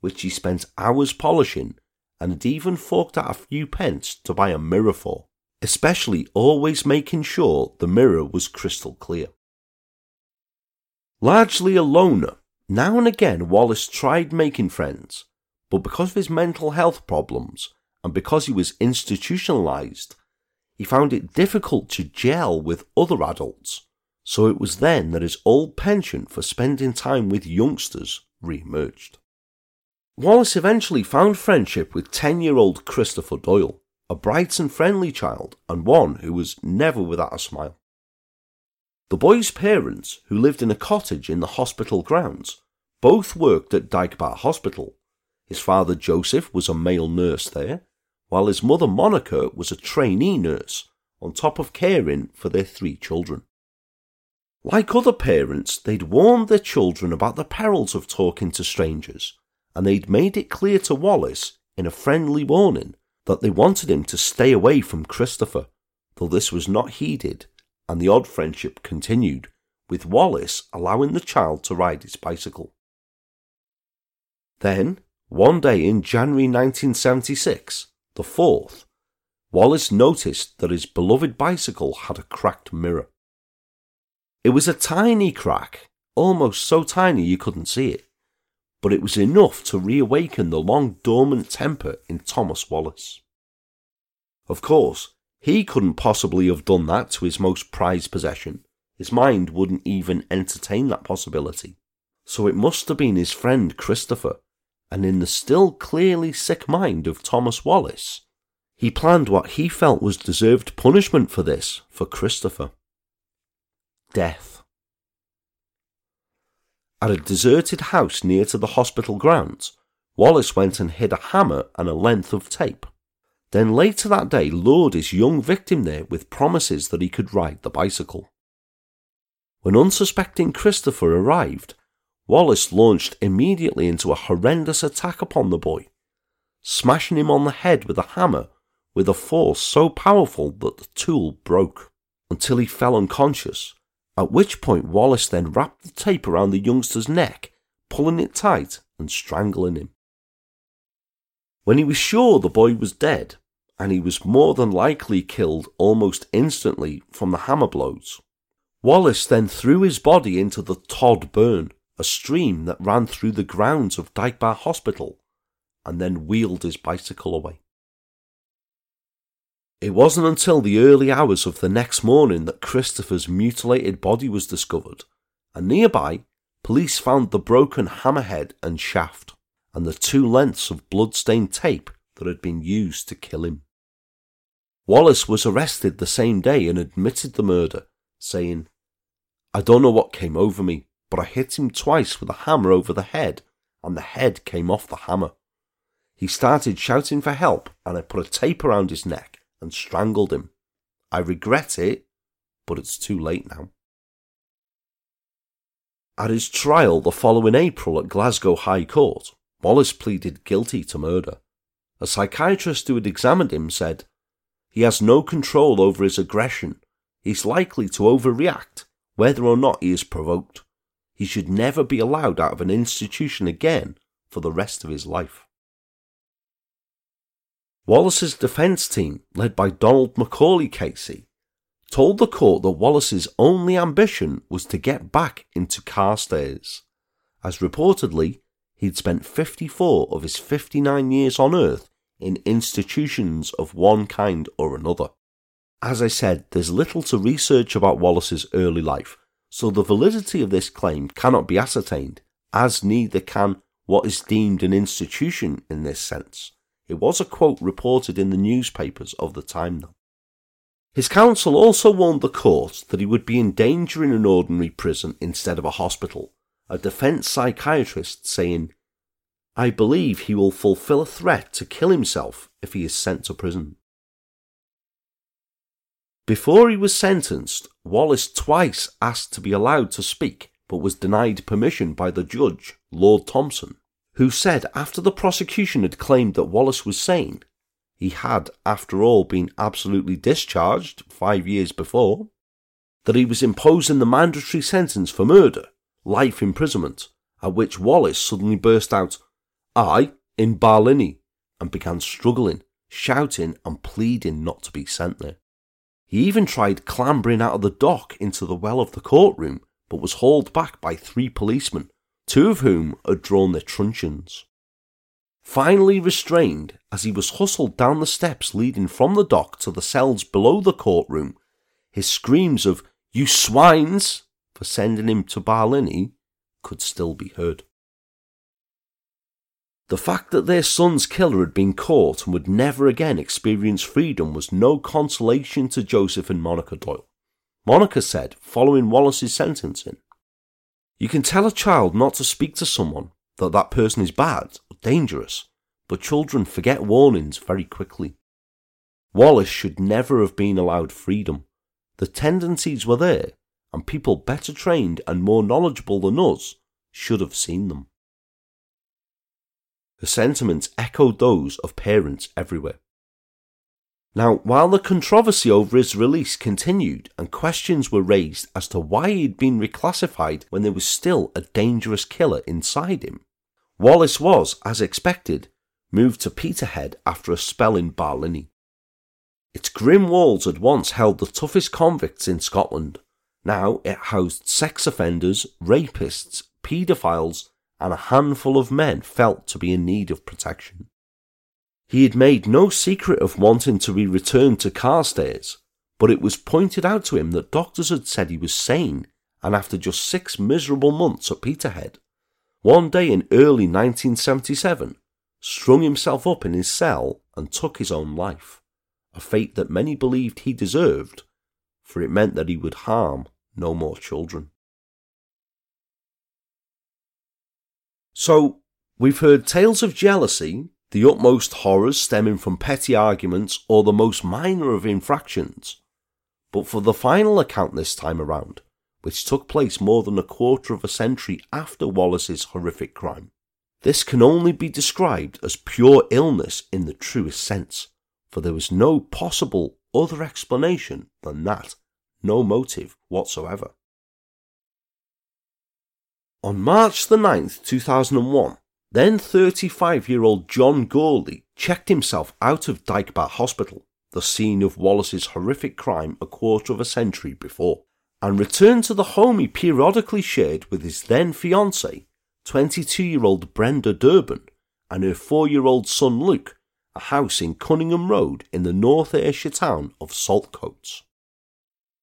A: which he spent hours polishing and had even forked out a few pence to buy a mirror for, especially always making sure the mirror was crystal clear. Largely a loner, now and again Wallace tried making friends, but because of his mental health problems and because he was institutionalized, he found it difficult to gel with other adults. So it was then that his old penchant for spending time with youngsters re-emerged. Wallace eventually found friendship with 10 year old Christopher Doyle, a bright and friendly child, and one who was never without a smile. The boy's parents, who lived in a cottage in the hospital grounds, both worked at Dykebar Hospital, his father Joseph was a male nurse there, while his mother Monica was a trainee nurse, on top of caring for their three children. Like other parents, they'd warned their children about the perils of talking to strangers, and they'd made it clear to Wallace in a friendly warning that they wanted him to stay away from Christopher, though this was not heeded, and the odd friendship continued, with Wallace allowing the child to ride his bicycle. Then, one day in January 1976, the fourth, Wallace noticed that his beloved bicycle had a cracked mirror. It was a tiny crack, almost so tiny you couldn't see it, but it was enough to reawaken the long dormant temper in Thomas Wallace. Of course, he couldn't possibly have done that to his most prized possession. His mind wouldn't even entertain that possibility. So it must have been his friend Christopher and in the still clearly sick mind of Thomas Wallace, he planned what he felt was deserved punishment for this for Christopher death. At a deserted house near to the hospital grounds, Wallace went and hid a hammer and a length of tape. Then later that day lured his young victim there with promises that he could ride the bicycle. When unsuspecting Christopher arrived, Wallace launched immediately into a horrendous attack upon the boy, smashing him on the head with a hammer with a force so powerful that the tool broke until he fell unconscious, at which point Wallace then wrapped the tape around the youngster's neck, pulling it tight and strangling him. When he was sure the boy was dead, and he was more than likely killed almost instantly from the hammer blows, Wallace then threw his body into the Todd Burn, a stream that ran through the grounds of Dykebar Hospital, and then wheeled his bicycle away. It wasn't until the early hours of the next morning that Christopher's mutilated body was discovered, and nearby, police found the broken hammerhead and shaft, and the two lengths of blood-stained tape that had been used to kill him. Wallace was arrested the same day and admitted the murder, saying, I don't know what came over me, but I hit him twice with a hammer over the head, and the head came off the hammer. He started shouting for help, and I put a tape around his neck and strangled him. I regret it, but it's too late now. At his trial the following April at Glasgow High Court, Wallace pleaded guilty to murder. A psychiatrist who had examined him said, He has no control over his aggression. He's likely to overreact, whether or not he is provoked he should never be allowed out of an institution again for the rest of his life. Wallace's defence team, led by Donald Macaulay QC, told the court that Wallace's only ambition was to get back into Carstairs, as reportedly he'd spent 54 of his 59 years on Earth in institutions of one kind or another. As I said, there's little to research about Wallace's early life, so the validity of this claim cannot be ascertained, as neither can what is deemed an institution in this sense. It was a quote reported in the newspapers of the time, though. His counsel also warned the court that he would be in danger in an ordinary prison instead of a hospital, a defense psychiatrist saying, I believe he will fulfill a threat to kill himself if he is sent to prison. Before he was sentenced, Wallace twice asked to be allowed to speak, but was denied permission by the judge, Lord Thompson, who said after the prosecution had claimed that Wallace was sane, he had, after all, been absolutely discharged five years before, that he was imposing the mandatory sentence for murder, life imprisonment, at which Wallace suddenly burst out, I, in Barlinnie, and began struggling, shouting and pleading not to be sent there. He even tried clambering out of the dock into the well of the courtroom, but was hauled back by three policemen, two of whom had drawn their truncheons. Finally restrained, as he was hustled down the steps leading from the dock to the cells below the courtroom, his screams of, You swines! for sending him to Barlinnie could still be heard. The fact that their son's killer had been caught and would never again experience freedom was no consolation to Joseph and Monica Doyle. Monica said, following Wallace's sentencing, You can tell a child not to speak to someone, that that person is bad or dangerous, but children forget warnings very quickly. Wallace should never have been allowed freedom. The tendencies were there, and people better trained and more knowledgeable than us should have seen them. The sentiments echoed those of parents everywhere. Now, while the controversy over his release continued and questions were raised as to why he had been reclassified when there was still a dangerous killer inside him, Wallace was, as expected, moved to Peterhead after a spell in Barlinnie. Its grim walls had once held the toughest convicts in Scotland. Now it housed sex offenders, rapists, paedophiles, and a handful of men felt to be in need of protection. He had made no secret of wanting to be returned to Carstairs, but it was pointed out to him that doctors had said he was sane, and after just six miserable months at Peterhead, one day in early 1977, strung himself up in his cell and took his own life, a fate that many believed he deserved, for it meant that he would harm no more children. So, we've heard tales of jealousy, the utmost horrors stemming from petty arguments or the most minor of infractions. But for the final account this time around, which took place more than a quarter of a century after Wallace's horrific crime, this can only be described as pure illness in the truest sense, for there was no possible other explanation than that, no motive whatsoever. On March the 9th, 2001, then 35 year old John Gourley checked himself out of Dykebar Hospital, the scene of Wallace's horrific crime a quarter of a century before, and returned to the home he periodically shared with his then fiancée, 22 year old Brenda Durbin, and her 4 year old son Luke, a house in Cunningham Road in the North Ayrshire town of Saltcoats.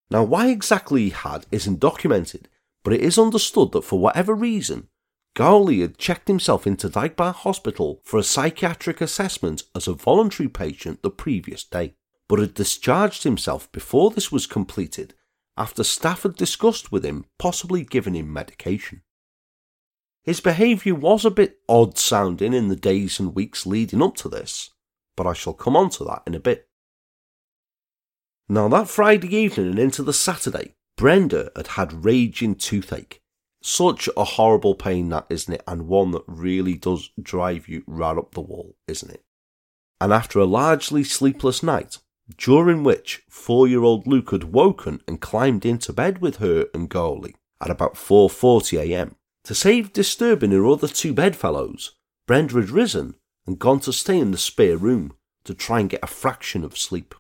A: Now, why exactly he had isn't documented, but it is understood that for whatever reason, Gourley had checked himself into Dykebar Hospital for a psychiatric assessment as a voluntary patient the previous day, but had discharged himself before this was completed after staff had discussed with him possibly giving him medication. His behaviour was a bit odd sounding in the days and weeks leading up to this, but I shall come on to that in a bit. Now, that Friday evening and into the Saturday, Brenda had had raging toothache. Such a horrible pain that, isn't it? And one that really does drive you right up the wall, isn't it? And after a largely sleepless night, during which four-year-old Luke had woken and climbed into bed with her and Gourley at about 4.40am, to save disturbing her other two bedfellows, Brenda had risen and gone to stay in the spare room to try and get a fraction of sleep.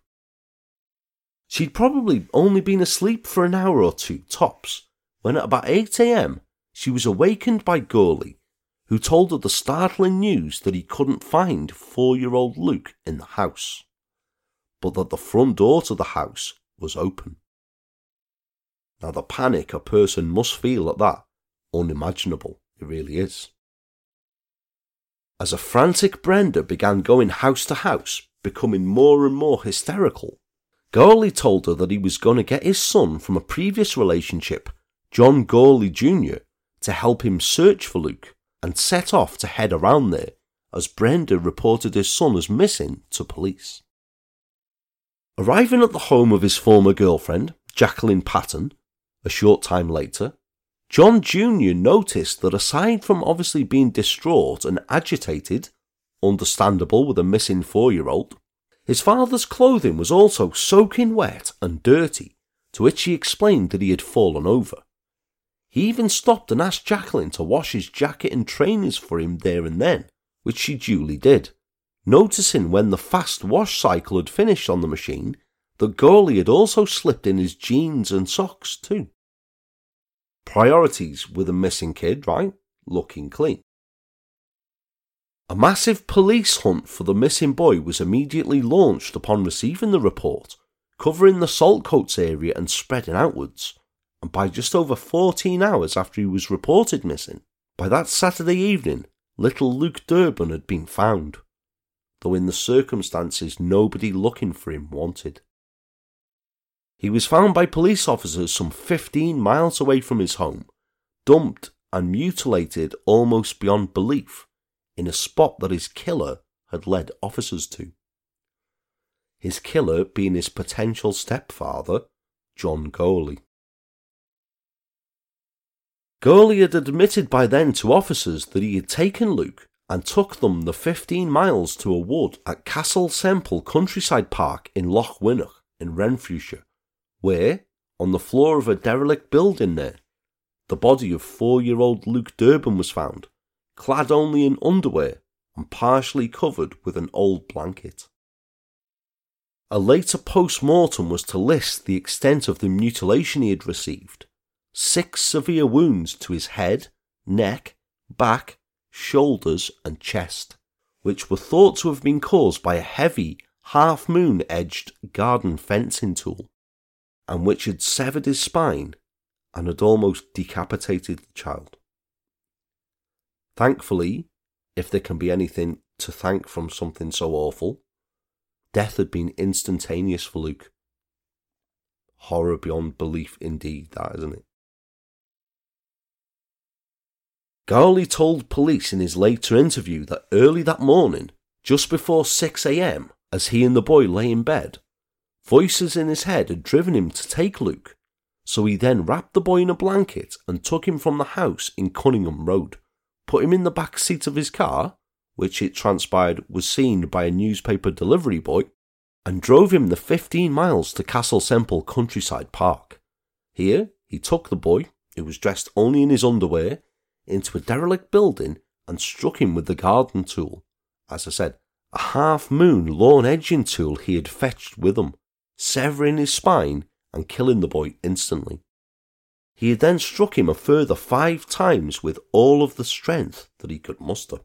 A: She'd probably only been asleep for an hour or two tops when at about 8am she was awakened by Gourley, who told her the startling news that he couldn't find four year old Luke in the house. but that the front door to the house was open. Now, the panic a person must feel at that, unimaginable, it really is. As a frantic Brenda began going house to house, becoming more and more hysterical, Gourley told her that he was going to get his son from a previous relationship, John Gourley Jr., to help him search for Luke and set off to head around there as Brenda reported his son as missing to police. Arriving at the home of his former girlfriend, Jacqueline Patton, a short time later, John Jr. noticed that aside from obviously being distraught and agitated, understandable with a missing four year old, his father's clothing was also soaking wet and dirty, to which he explained that he had fallen over. He even stopped and asked Jacqueline to wash his jacket and trainers for him there and then, which she duly did, noticing when the fast wash cycle had finished on the machine that Gourley had also slipped in his jeans and socks too. Priorities with a missing kid, right? Looking clean. A massive police hunt for the missing boy was immediately launched upon receiving the report, covering the Saltcoats area and spreading outwards. And by just over 14 hours after he was reported missing, by that Saturday evening, little Luke Durbin had been found, though in the circumstances nobody looking for him wanted. He was found by police officers some 15 miles away from his home, dumped and mutilated almost beyond belief in a spot that his killer had led officers to. His killer being his potential stepfather, John Gourley. Gourley had admitted by then to officers that he had taken Luke and took them the 15 miles to a wood at Castle Semple Countryside Park in Lochwinnoch in Renfrewshire, where, on the floor of a derelict building there, the body of four year old Luke Durbin was found, clad only in underwear and partially covered with an old blanket. A later post mortem was to list the extent of the mutilation he had received six severe wounds to his head, neck, back, shoulders, and chest, which were thought to have been caused by a heavy, half moon edged garden fencing tool, and which had severed his spine and had almost decapitated the child. Thankfully, if there can be anything to thank from something so awful, death had been instantaneous for Luke. Horror beyond belief indeed, that isn't it? Gourley told police in his later interview that early that morning, just before 6am, as he and the boy lay in bed, voices in his head had driven him to take Luke, so he then wrapped the boy in a blanket and took him from the house in Cunningham Road put him in the back seat of his car, which it transpired was seen by a newspaper delivery boy, and drove him the 15 miles to Castle Semple Countryside Park. Here, he took the boy, who was dressed only in his underwear, into a derelict building and struck him with the garden tool. As I said, a half moon lawn edging tool he had fetched with him, severing his spine and killing the boy instantly. He then struck him a further five times with all of the strength that he could muster.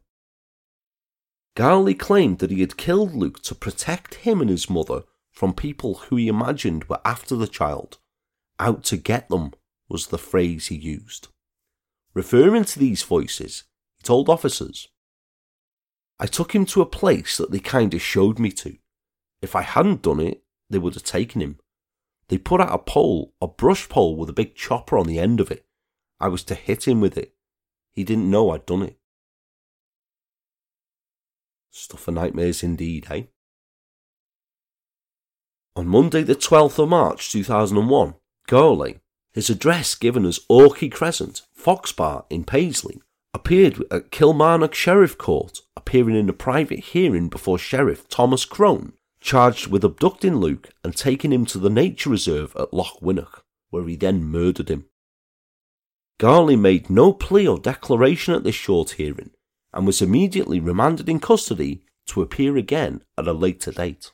A: Gourley claimed that he had killed Luke to protect him and his mother from people who he imagined were after the child. Out to get them was the phrase he used. Referring to these voices, he told officers, I took him to a place that they kind of showed me to. If I hadn't done it, they would have taken him. They put out a pole, a brush pole with a big chopper on the end of it. I was to hit him with it. He didn't know I'd done it. Stuff for nightmares indeed, eh? On Monday, the 12th of March 2001, Gourley, his address given as Orchey Crescent, Foxbar in Paisley, appeared at Kilmarnock Sheriff Court, appearing in a private hearing before Sheriff Thomas Crone charged with abducting Luke and taking him to the nature reserve at Lochwinnoch, where he then murdered him. Gourley made no plea or declaration at this short hearing and was immediately remanded in custody to appear again at a later date.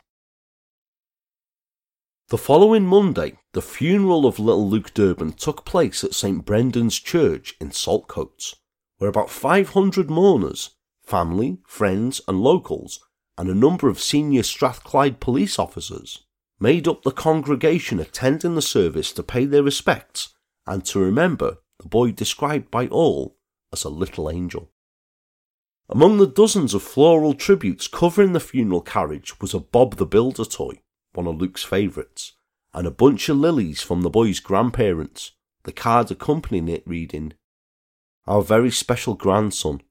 A: The following Monday, the funeral of little Luke Durbin took place at St Brendan's Church in Saltcoats, where about 500 mourners, family, friends, and locals and a number of senior Strathclyde police officers made up the congregation attending the service to pay their respects and to remember the boy described by all as a little angel. Among the dozens of floral tributes covering the funeral carriage was a Bob the Builder toy, one of Luke's favourites, and a bunch of lilies from the boy's grandparents, the card accompanying it reading, Our very special grandson,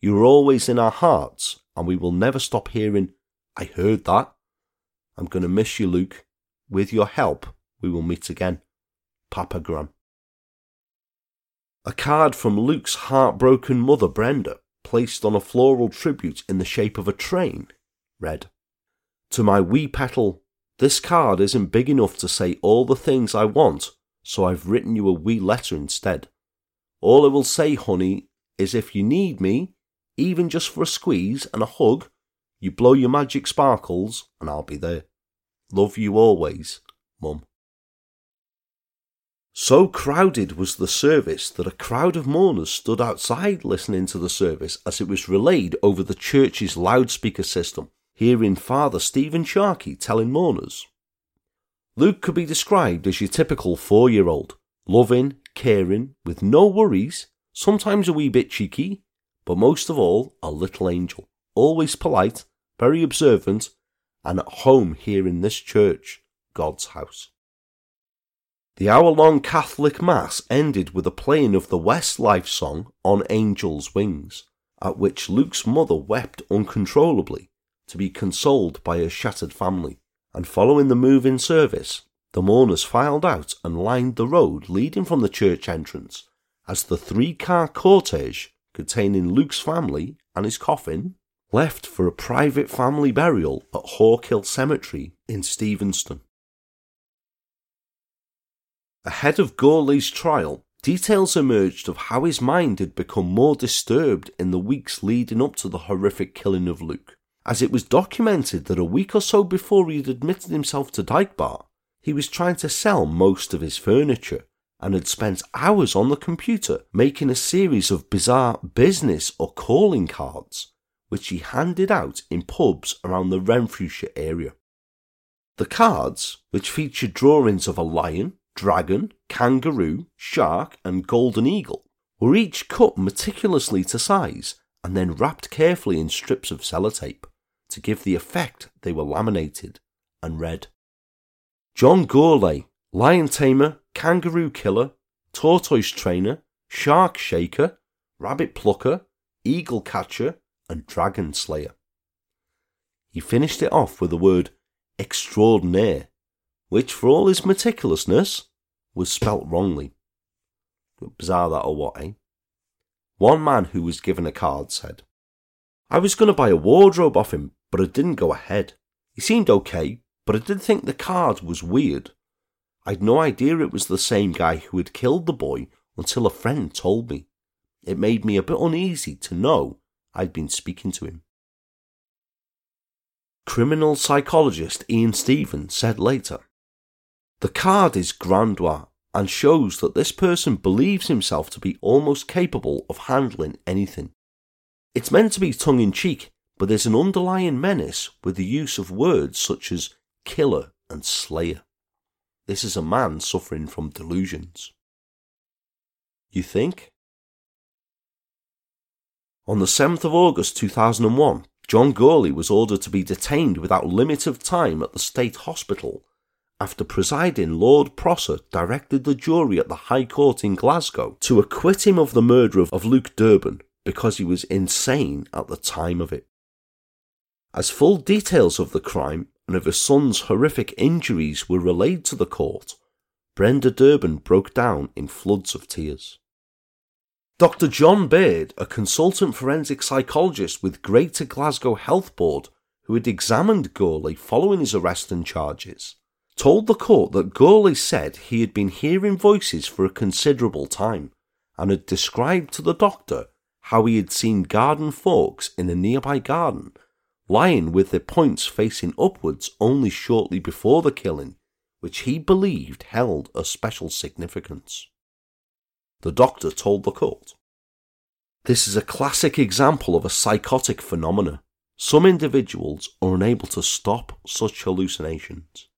A: you are always in our hearts, and we will never stop hearing, I heard that. I'm going to miss you, Luke. With your help, we will meet again. Papa Gram. A card from Luke's heartbroken mother, Brenda, placed on a floral tribute in the shape of a train, read, To my wee petal, this card isn't big enough to say all the things I want, so I've written you a wee letter instead. All I will say, honey, is if you need me, even just for a squeeze and a hug, you blow your magic sparkles and I'll be there. Love you always, Mum. So crowded was the service that a crowd of mourners stood outside listening to the service as it was relayed over the church's loudspeaker system hearing Father Stephen Sharkey telling mourners. Luke could be described as your typical four year old, loving, caring, with no worries, sometimes a wee bit cheeky, but most of all a little angel, always polite, very observant, and at home here in this church, God's house. The hour long Catholic Mass ended with a playing of the Westlife song On Angel's Wings, at which Luke's mother wept uncontrollably to be consoled by her shattered family, and following the move in service, the mourners filed out and lined the road leading from the church entrance as the three car cortege containing Luke's family and his coffin left for a private family burial at Hawkhill Cemetery in Stevenston. Ahead of Gourlay's trial, details emerged of how his mind had become more disturbed in the weeks leading up to the horrific killing of Luke as it was documented that a week or so before he had admitted himself to Dykebar, he was trying to sell most of his furniture and had spent hours on the computer making a series of bizarre business or calling cards, which he handed out in pubs around the Renfrewshire area. The cards, which featured drawings of a lion, dragon, kangaroo, shark, and golden eagle, were each cut meticulously to size and then wrapped carefully in strips of sellotape to give the effect they were laminated, and read John Gourlay, lion tamer, kangaroo killer, tortoise trainer, shark shaker, rabbit plucker, eagle catcher, and dragon slayer. He finished it off with the word extraordinaire, which, for all his meticulousness, was spelt wrongly. Bizarre that or what, eh? One man who was given a card said, I was going to buy a wardrobe off him, but it didn't go ahead. He seemed okay, but I did think the card was weird. I'd no idea it was the same guy who had killed the boy until a friend told me. It made me a bit uneasy to know I'd been speaking to him. Criminal psychologist Ian Stevens said later The card is grandois and shows that this person believes himself to be almost capable of handling anything. It's meant to be tongue in cheek, but there's an underlying menace with the use of words such as killer and slayer. This is a man suffering from delusions. You think? On the 7th of August 2001, John Gourlay was ordered to be detained without limit of time at the State Hospital after presiding Lord Prosser directed the jury at the High Court in Glasgow to acquit him of the murder of, Luke Durbin because he was insane at the time of it. As full details of the crime and of her son's horrific injuries were relayed to the court, Brenda Durbin broke down in floods of tears. Dr. John Baird, a consultant forensic psychologist with Greater Glasgow Health Board, who had examined Gourlay following his arrest and charges, told the court that Gourlay said he had been hearing voices for a considerable time and had described to the doctor how he had seen garden forks in a nearby garden lying with their points facing upwards only shortly before the killing, which he believed held a special significance. The doctor told the court. This is a classic example of a psychotic phenomena. some individuals are unable to stop such hallucinations.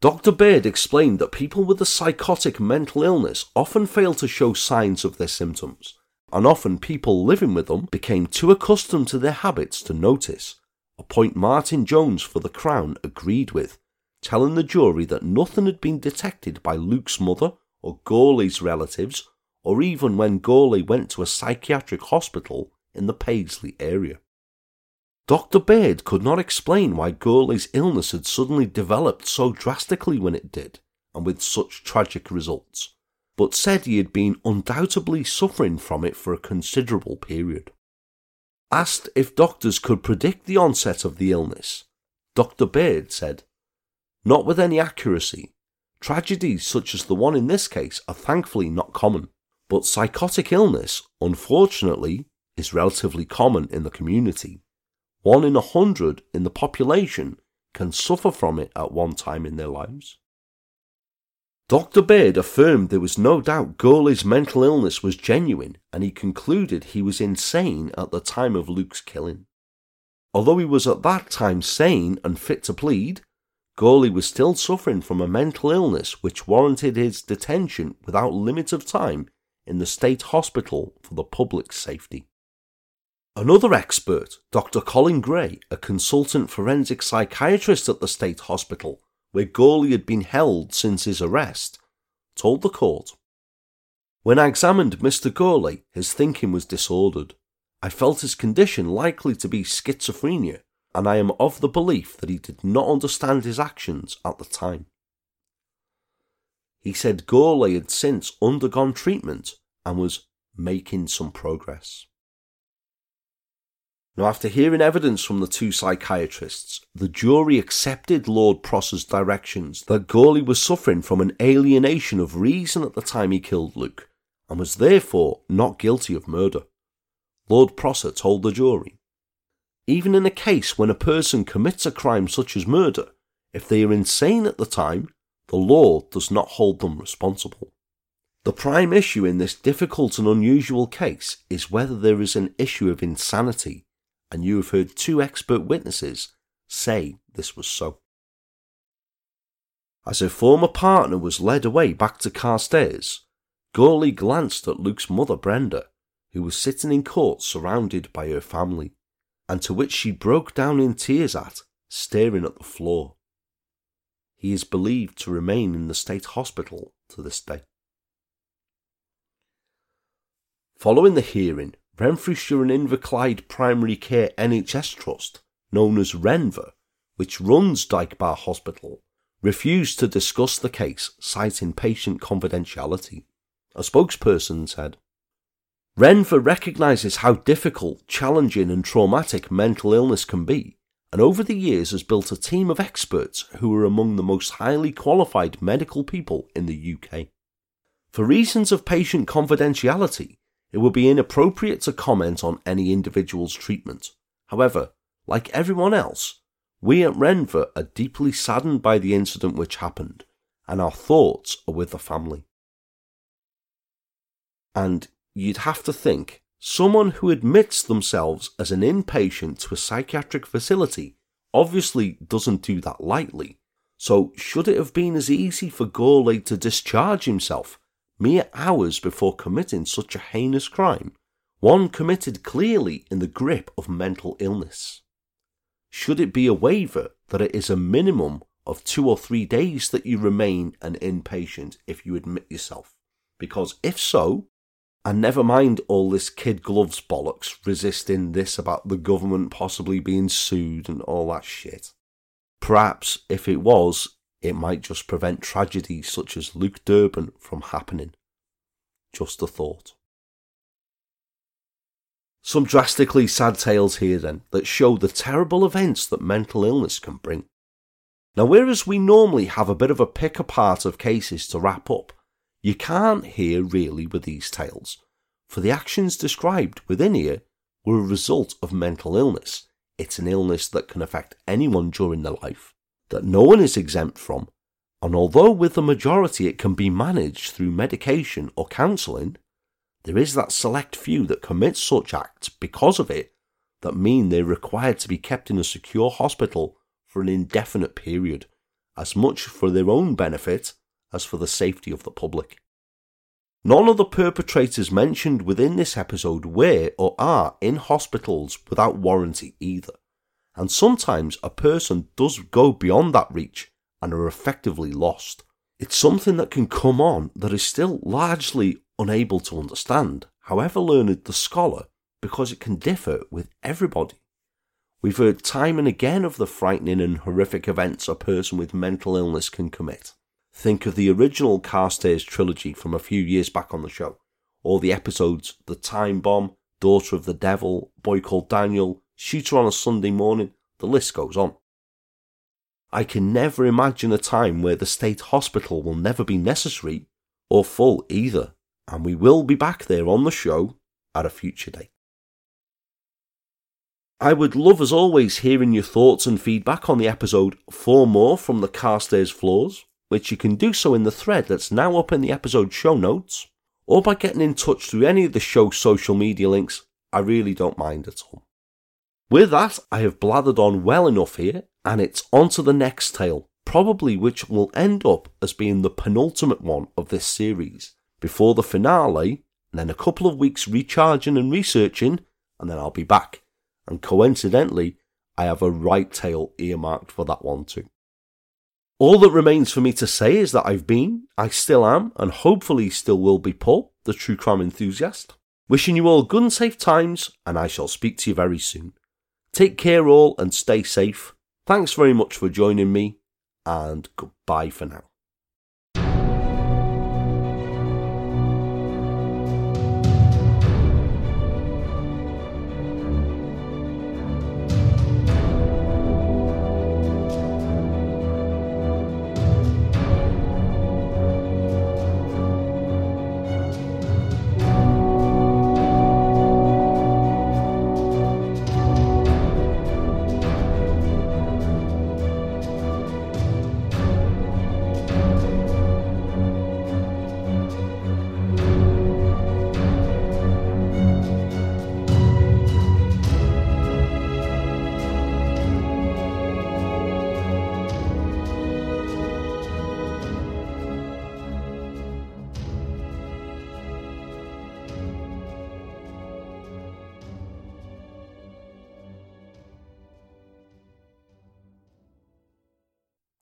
A: Dr. Baird explained that people with a psychotic mental illness often fail to show signs of their symptoms, and often people living with them became too accustomed to their habits to notice, a point Martin Jones for the Crown agreed with, telling the jury that nothing had been detected by Luke's mother or Gourley's relatives, or even when Gourley went to a psychiatric hospital in the Paisley area. Dr. Baird could not explain why Gourley's illness had suddenly developed so drastically when it did, and with such tragic results, but said he had been undoubtedly suffering from it for a considerable period. Asked if doctors could predict the onset of the illness, Dr. Baird said, Not with any accuracy. Tragedies such as the one in this case are thankfully not common, but psychotic illness, unfortunately, is relatively common in the community one in a hundred in the population can suffer from it at one time in their lives. Dr. Baird affirmed there was no doubt Gourley's mental illness was genuine, and he concluded he was insane at the time of Luke's killing. Although he was at that time sane and fit to plead, Gourley was still suffering from a mental illness which warranted his detention without limit of time in the state hospital for the public's safety. Another expert, Dr. Colin Gray, a consultant forensic psychiatrist at the state hospital, where Gourley had been held since his arrest, told the court When I examined Mr. Gourley, his thinking was disordered. I felt his condition likely to be schizophrenia, and I am of the belief that he did not understand his actions at the time. He said Gourley had since undergone treatment and was making some progress. Now, after hearing evidence from the two psychiatrists, the jury accepted Lord Prosser's directions that Gourley was suffering from an alienation of reason at the time he killed Luke, and was therefore not guilty of murder. Lord Prosser told the jury, Even in a case when a person commits a crime such as murder, if they are insane at the time, the law does not hold them responsible. The prime issue in this difficult and unusual case is whether there is an issue of insanity and you have heard two expert witnesses say this was so. As her former partner was led away back to Carstairs, Gourley glanced at Luke's mother, Brenda, who was sitting in court surrounded by her family, and to which she broke down in tears at, staring at the floor. He is believed to remain in the state hospital to this day. Following the hearing, Renfrewshire and Inverclyde Primary Care NHS Trust, known as Renver, which runs Dykebar Hospital, refused to discuss the case, citing patient confidentiality. A spokesperson said, Renver recognises how difficult, challenging, and traumatic mental illness can be, and over the years has built a team of experts who are among the most highly qualified medical people in the UK. For reasons of patient confidentiality, it would be inappropriate to comment on any individual's treatment. However, like everyone else, we at Renver are deeply saddened by the incident which happened, and our thoughts are with the family. And you'd have to think someone who admits themselves as an inpatient to a psychiatric facility obviously doesn't do that lightly. So, should it have been as easy for Gourley to discharge himself mere hours before committing such a heinous crime, one committed clearly in the grip of mental illness? Should it be a waiver that it is a minimum of two or three days that you remain an inpatient if you admit yourself? Because if so, and never mind all this kid gloves bollocks resisting this about the government possibly being sued and all that shit. Perhaps if it was, it might just prevent tragedies such as Luke Durban from happening. Just a thought. Some drastically sad tales here then that show the terrible events that mental illness can bring. Now, whereas we normally have a bit of a pick apart of cases to wrap up, you can't hear really with these tales, for the actions described within here were a result of mental illness. It's an illness that can affect anyone during their life, that no one is exempt from, and although with the majority it can be managed through medication or counselling, there is that select few that commit such acts because of it that mean they're required to be kept in a secure hospital for an indefinite period, as much for their own benefit as for the safety of the public. None of the perpetrators mentioned within this episode were or are in hospitals without warranty either, and sometimes a person does go beyond that reach and are effectively lost. It's something that can come on that is still largely unable to understand, however learned the scholar, because it can differ with everybody. We've heard time and again of the frightening and horrific events a person with mental illness can commit. Think of the original Carstairs trilogy from a few years back on the show, or the episodes The Time Bomb, Daughter of the Devil, Boy Called Daniel, Shooter on a Sunday Morning, the list goes on. I can never imagine a time where the state hospital will never be necessary or full either, and we will be back there on the show at a future date. I would love, as always, hearing your thoughts and feedback on the episode four more from the Carstairs floors which you can do so in the thread that's now up in the episode show notes, or by getting in touch through any of the show's social media links. I really don't mind at all. With that, I have blathered on well enough here, and it's on to the next tale, probably which will end up as being the penultimate one of this series, before the finale, and then a couple of weeks recharging and researching, and then I'll be back. And coincidentally, I have a right tale earmarked for that one too. All that remains for me to say is that I've been, I still am, and hopefully still will be Paul, the true crime enthusiast. Wishing you all good and safe times, and I shall speak to you very soon. Take care all and stay safe. Thanks very much for joining me, and goodbye for now.